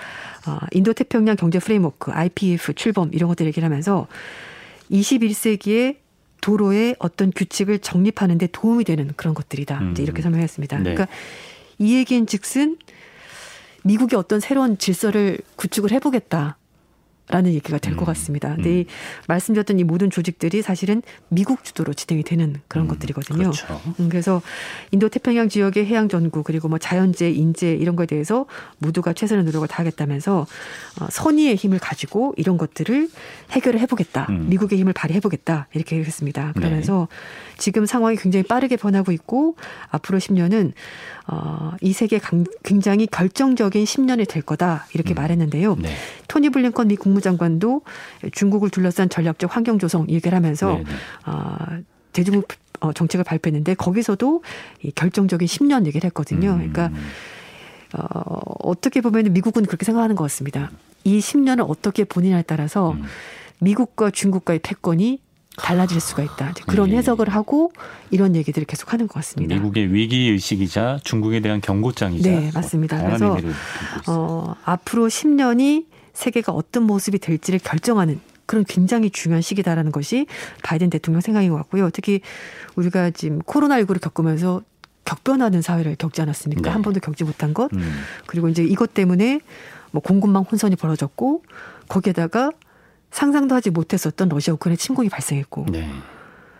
Speaker 4: 어, 인도 태평양 경제 프레임워크 IPEF 출범 이런 것들 얘기를 하면서 21세기에 도로의 어떤 규칙을 정립하는 데 도움이 되는 그런 것들이다. 음. 이제 이렇게 설명했습니다. 네. 그러니까 이 얘기인 즉슨 미국이 어떤 새로운 질서를 구축을 해보겠다. 라는 얘기가 될것 음. 같습니다. 근데 음. 이 말씀드렸던 이 모든 조직들이 사실은 미국 주도로 진행이 되는 그런 음. 것들이거든요. 그렇죠. 음, 그래서 인도 태평양 지역의 해양 전구 그리고 뭐 자연재, 인재 이런 거에 대해서 모두가 최선의 노력을 다하겠다면서 어, 선의의 힘을 가지고 이런 것들을 해결을 해보겠다. 음. 미국의 힘을 발휘해보겠다 이렇게 했습니다. 그러면서 네. 지금 상황이 굉장히 빠르게 변하고 있고 앞으로 10년은 어, 이 세계 굉장히 결정적인 10년이 될 거다 이렇게 음. 말했는데요. 네. 토니 블링컨 미 국무장관도 중국을 둘러싼 전략적 환경 조성 얘기를 하면서 네, 네. 어, 대중국 어, 정책을 발표했는데 거기서도 이 결정적인 10년 얘기를 했거든요. 음. 그러니까 어, 어떻게 보면 미국은 그렇게 생각하는 것 같습니다. 이 10년을 어떻게 본인에 따라서 음. 미국과 중국과의 패권이 달라질 수가 있다. 그런 네. 해석을 하고 이런 얘기들을 계속 하는 것 같습니다.
Speaker 2: 미국의 위기 의식이자 중국에 대한 경고장이자
Speaker 4: 네, 맞습니다. 그래서 어, 앞으로 10년이 세계가 어떤 모습이 될지를 결정하는 그런 굉장히 중요한 시기다라는 것이 바이든 대통령 생각인 것 같고요. 특히 우리가 지금 코로나19를 겪으면서 격변하는 사회를 겪지 않았습니까? 네. 한 번도 겪지 못한 것. 음. 그리고 이제 이것 때문에 뭐 공급망 혼선이 벌어졌고 거기에다가 상상도 하지 못했었던 러시아 우크라이나 침공이 발생했고. 네.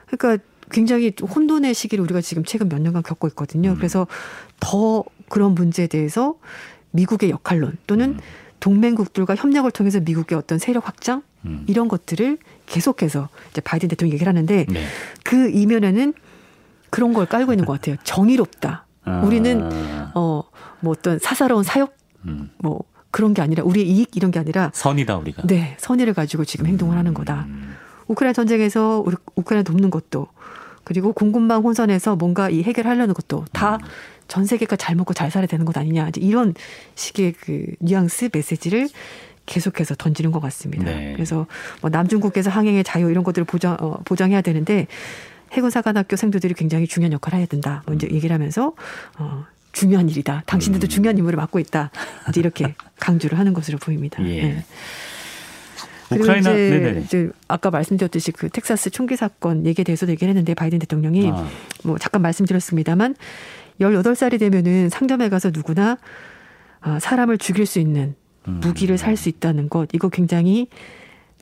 Speaker 4: 그러니까 굉장히 혼돈의 시기를 우리가 지금 최근 몇 년간 겪고 있거든요. 음. 그래서 더 그런 문제에 대해서 미국의 역할론 또는 음. 동맹국들과 협력을 통해서 미국의 어떤 세력 확장 음. 이런 것들을 계속해서 이제 바이든 대통령이 얘기를 하는데 네. 그 이면에는 그런 걸 깔고 있는 것 같아요. 정의롭다. 아. 우리는 어 뭐 어떤 사사로운 사역 음. 뭐 그런 게 아니라 우리의 이익 이런 게 아니라
Speaker 2: 선이다 우리가.
Speaker 4: 네, 선의를 가지고 지금 행동을 하는 거다. 음. 우크라이나 전쟁에서 우크라이나 돕는 것도 그리고 공급망 혼선에서 뭔가 이 해결하려는 것도 다 전 음. 세계가 잘 먹고 잘 살아야 되는 것 아니냐. 이제 이런 식의 그 뉘앙스 메시지를 계속해서 던지는 것 같습니다. 네. 그래서 뭐 남중국에서 항행의 자유 이런 것들을 보장 어, 보장해야 되는데 해군사관학교 생도들이 굉장히 중요한 역할을 해야 된다. 먼저 뭐 얘기를 하면서 어 중요한 일이다. 당신들도 음. 중요한 임무를 맡고 있다. 이제 이렇게 강조를 하는 것으로 보입니다. 예. 네. 그리고 이제, 이제, 아까 말씀드렸듯이 그 텍사스 총기 사건 얘기에 대해서도 얘기를 했는데 바이든 대통령이 아. 뭐 잠깐 말씀드렸습니다만 18살이 되면은 상점에 가서 누구나 아, 사람을 죽일 수 있는 음. 무기를 살 수 있다는 것 이거 굉장히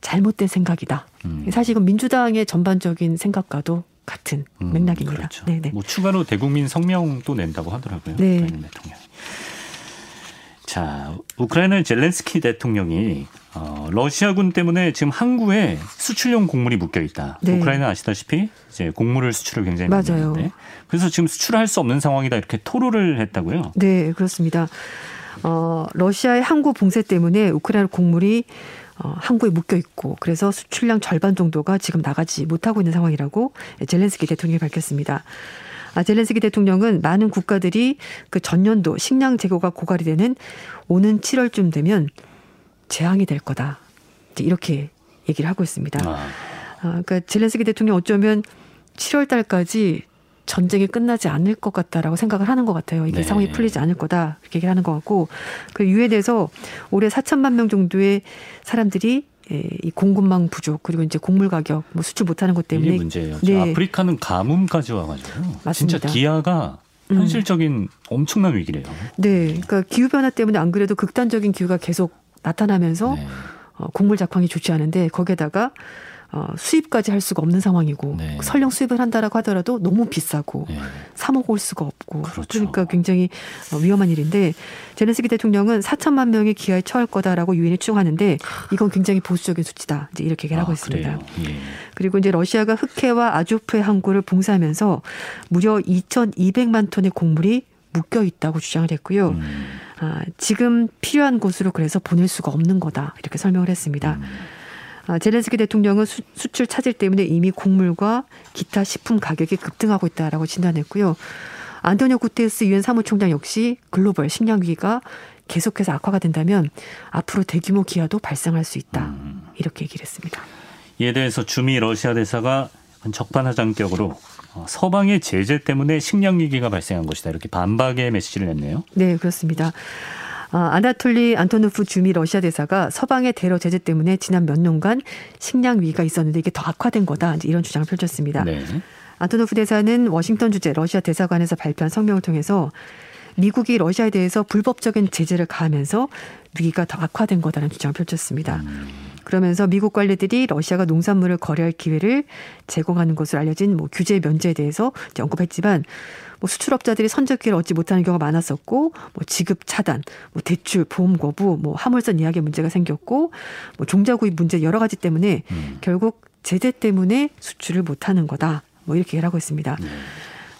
Speaker 4: 잘못된 생각이다. 음. 사실 이건 민주당의 전반적인 생각과도 같은 음, 맥락입니다. 그렇죠.
Speaker 2: 네네. 뭐 추가로 대국민 성명도 낸다고 하더라고요. 네. 대통령. 자, 우크라이나 젤렌스키 대통령이 어, 러시아군 때문에 지금 항구에 수출용 곡물이 묶여 있다. 네. 우크라이나 아시다시피 이제 곡물을 수출을 굉장히 많이 맞아요. 하는데 그래서 지금 수출할 수 없는 상황이다 이렇게 토로를 했다고요.
Speaker 4: 네, 그렇습니다. 어, 러시아의 항구 봉쇄 때문에 우크라이나 곡물이 어, 항구에 묶여 있고 그래서 수출량 절반 정도가 지금 나가지 못하고 있는 상황이라고 젤렌스키 대통령이 밝혔습니다. 아, 젤렌스키 대통령은 많은 국가들이 그 전년도 식량 재고가 고갈이 되는 오는 7월쯤 되면 재앙이 될 거다. 이렇게 얘기를 하고 있습니다. 아. 아, 그러니까 젤렌스키 대통령 어쩌면 7월 달까지 전쟁이 끝나지 않을 것 같다라고 생각을 하는 것 같아요. 이게 네. 상황이 풀리지 않을 거다 이렇게 얘기를 하는 것 같고 그 유엔에서 올해 4천만 명 정도의 사람들이 예, 이 공급망 부족 그리고 이제 곡물 가격 뭐 수출 못하는 것 때문에
Speaker 2: 문제예요. 네. 아프리카는 가뭄까지 와가지고 맞습니다. 진짜 기아가 음. 현실적인 음. 엄청난 위기래요.
Speaker 4: 네, 그러니까 기후 변화 때문에 안 그래도 극단적인 기후가 계속 나타나면서 네. 어, 곡물 작황이 좋지 않은데 거기에다가 어, 수입까지 할 수가 없는 상황이고
Speaker 2: 네.
Speaker 4: 설령 수입을 한다라고 하더라도 너무 비싸고
Speaker 2: 네.
Speaker 4: 사 먹을 수가 없고
Speaker 2: 그렇죠.
Speaker 4: 러니까 굉장히 어, 위험한 일인데 제렌스키 대통령은 4천만 명이 기아에 처할 거다라고 유엔이 추정하는데 이건 굉장히 보수적인 수치다 이제 이렇게 얘기를 하고
Speaker 2: 아,
Speaker 4: 있습니다.
Speaker 2: 예.
Speaker 4: 그리고 이제 러시아가 흑해와 아조프의 항구를 봉쇄하면서 무려 2,200만 톤의 곡물이 묶여 있다고 주장을 했고요.
Speaker 2: 음.
Speaker 4: 아, 지금 필요한 곳으로 그래서 보낼 수가 없는 거다 이렇게 설명을 했습니다.
Speaker 2: 음.
Speaker 4: 아, 제렌스키 대통령은 수, 수출 차질 때문에 이미 곡물과 기타 식품 가격이 급등하고 있다라고 진단했고요. 안토니오 구테스 유엔 사무총장 역시 글로벌 식량 위기가 계속해서 악화가 된다면 앞으로 대규모 기아도 발생할 수 있다
Speaker 2: 음.
Speaker 4: 이렇게 얘기를 했습니다.
Speaker 2: 이에 대해서 주미 러시아 대사가 적반하장격으로 어, 서방의 제재 때문에 식량 위기가 발생한 것이다 이렇게 반박의 메시지를 냈네요.
Speaker 4: 네, 그렇습니다. 아, 아나톨리 안토노프 주미 러시아 대사가 서방의 테러 제재 때문에 지난 몇 년간 식량 위기가 있었는데 이게 더 악화된 거다 이런 주장을 펼쳤습니다.
Speaker 2: 네.
Speaker 4: 안토노프 대사는 워싱턴 주재 러시아 대사관에서 발표한 성명을 통해서 미국이 러시아에 대해서 불법적인 제재를 가하면서 위기가 더 악화된 거다라는 주장을 펼쳤습니다. 그러면서 미국 관리들이 러시아가 농산물을 거래할 기회를 제공하는 것으로 알려진 뭐 규제 면제에 대해서 언급했지만 뭐 수출업자들이 선적 기회를 얻지 못하는 경우가 많았었고 뭐 지급 차단, 뭐 대출 보험 거부, 뭐 화물선 예약에 문제가 생겼고 뭐 종자 구입 문제 여러 가지 때문에
Speaker 2: 음.
Speaker 4: 결국 제재 때문에 수출을 못하는 거다. 뭐 이렇게 얘기를 하고 있습니다.
Speaker 2: 네.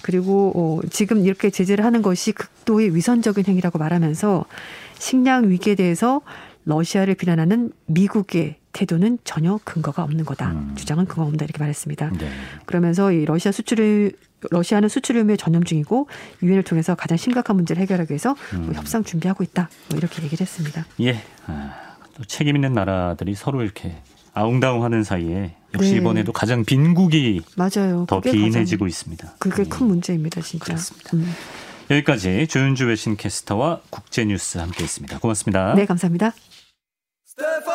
Speaker 4: 그리고 어, 지금 이렇게 제재를 하는 것이 극도의 위선적인 행위라고 말하면서 식량 위기에 대해서 러시아를 비난하는 미국의 태도는 전혀 근거가 없는 거다.
Speaker 2: 음.
Speaker 4: 주장은 근거 없다 이렇게 말했습니다.
Speaker 2: 네.
Speaker 4: 그러면서 이 러시아 수출을 러시아는 수출의무에 전념중이고 유엔을 통해서 가장 심각한 문제를 해결하기 위해서 뭐
Speaker 2: 음.
Speaker 4: 협상 준비하고 있다. 뭐 이렇게 얘기를 했습니다.
Speaker 2: 예. 아, 또 책임 있는 나라들이 서로 이렇게 아웅다웅하는 사이에 역시
Speaker 4: 네.
Speaker 2: 이번에도 가장 빈국이
Speaker 4: 맞아요.
Speaker 2: 더 비인해지고 있습니다.
Speaker 4: 그게
Speaker 2: 음.
Speaker 4: 큰 문제입니다, 진짜.
Speaker 2: 그렇습니다.
Speaker 4: 음.
Speaker 2: 여기까지 조윤주 외신캐스터와 국제뉴스 함께했습니다. 고맙습니다.
Speaker 4: 네, 감사합니다.
Speaker 5: 스테파!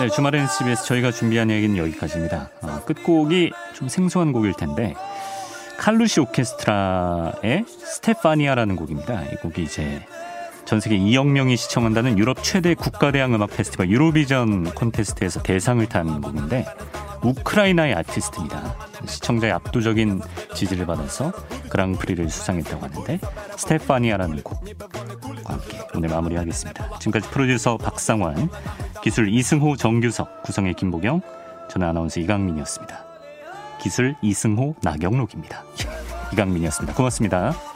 Speaker 2: 네, 주말엔 CBS 저희가 준비한 얘기는 여기까지입니다. 어, 끝곡이 좀 생소한 곡일 텐데 칼루시 오케스트라의 스테파니아라는 곡입니다. 이 곡이 이제 전 세계 2억 명이 시청한다는 유럽 최대 국가대항 음악 페스티벌 유로비전 콘테스트에서 대상을 탄 곡인데 우크라이나의 아티스트입니다. 시청자의 압도적인 지지를 받아서 그랑프리를 수상했다고 하는데 스테파니아라는 곡과 함께 오늘 마무리하겠습니다. 지금까지 프로듀서 박상환, 기술 이승호, 정규석, 구성의 김보경, 저는 아나운서 이강민이었습니다. 기술 이승호, 나경록입니다. 이강민이었습니다. 고맙습니다.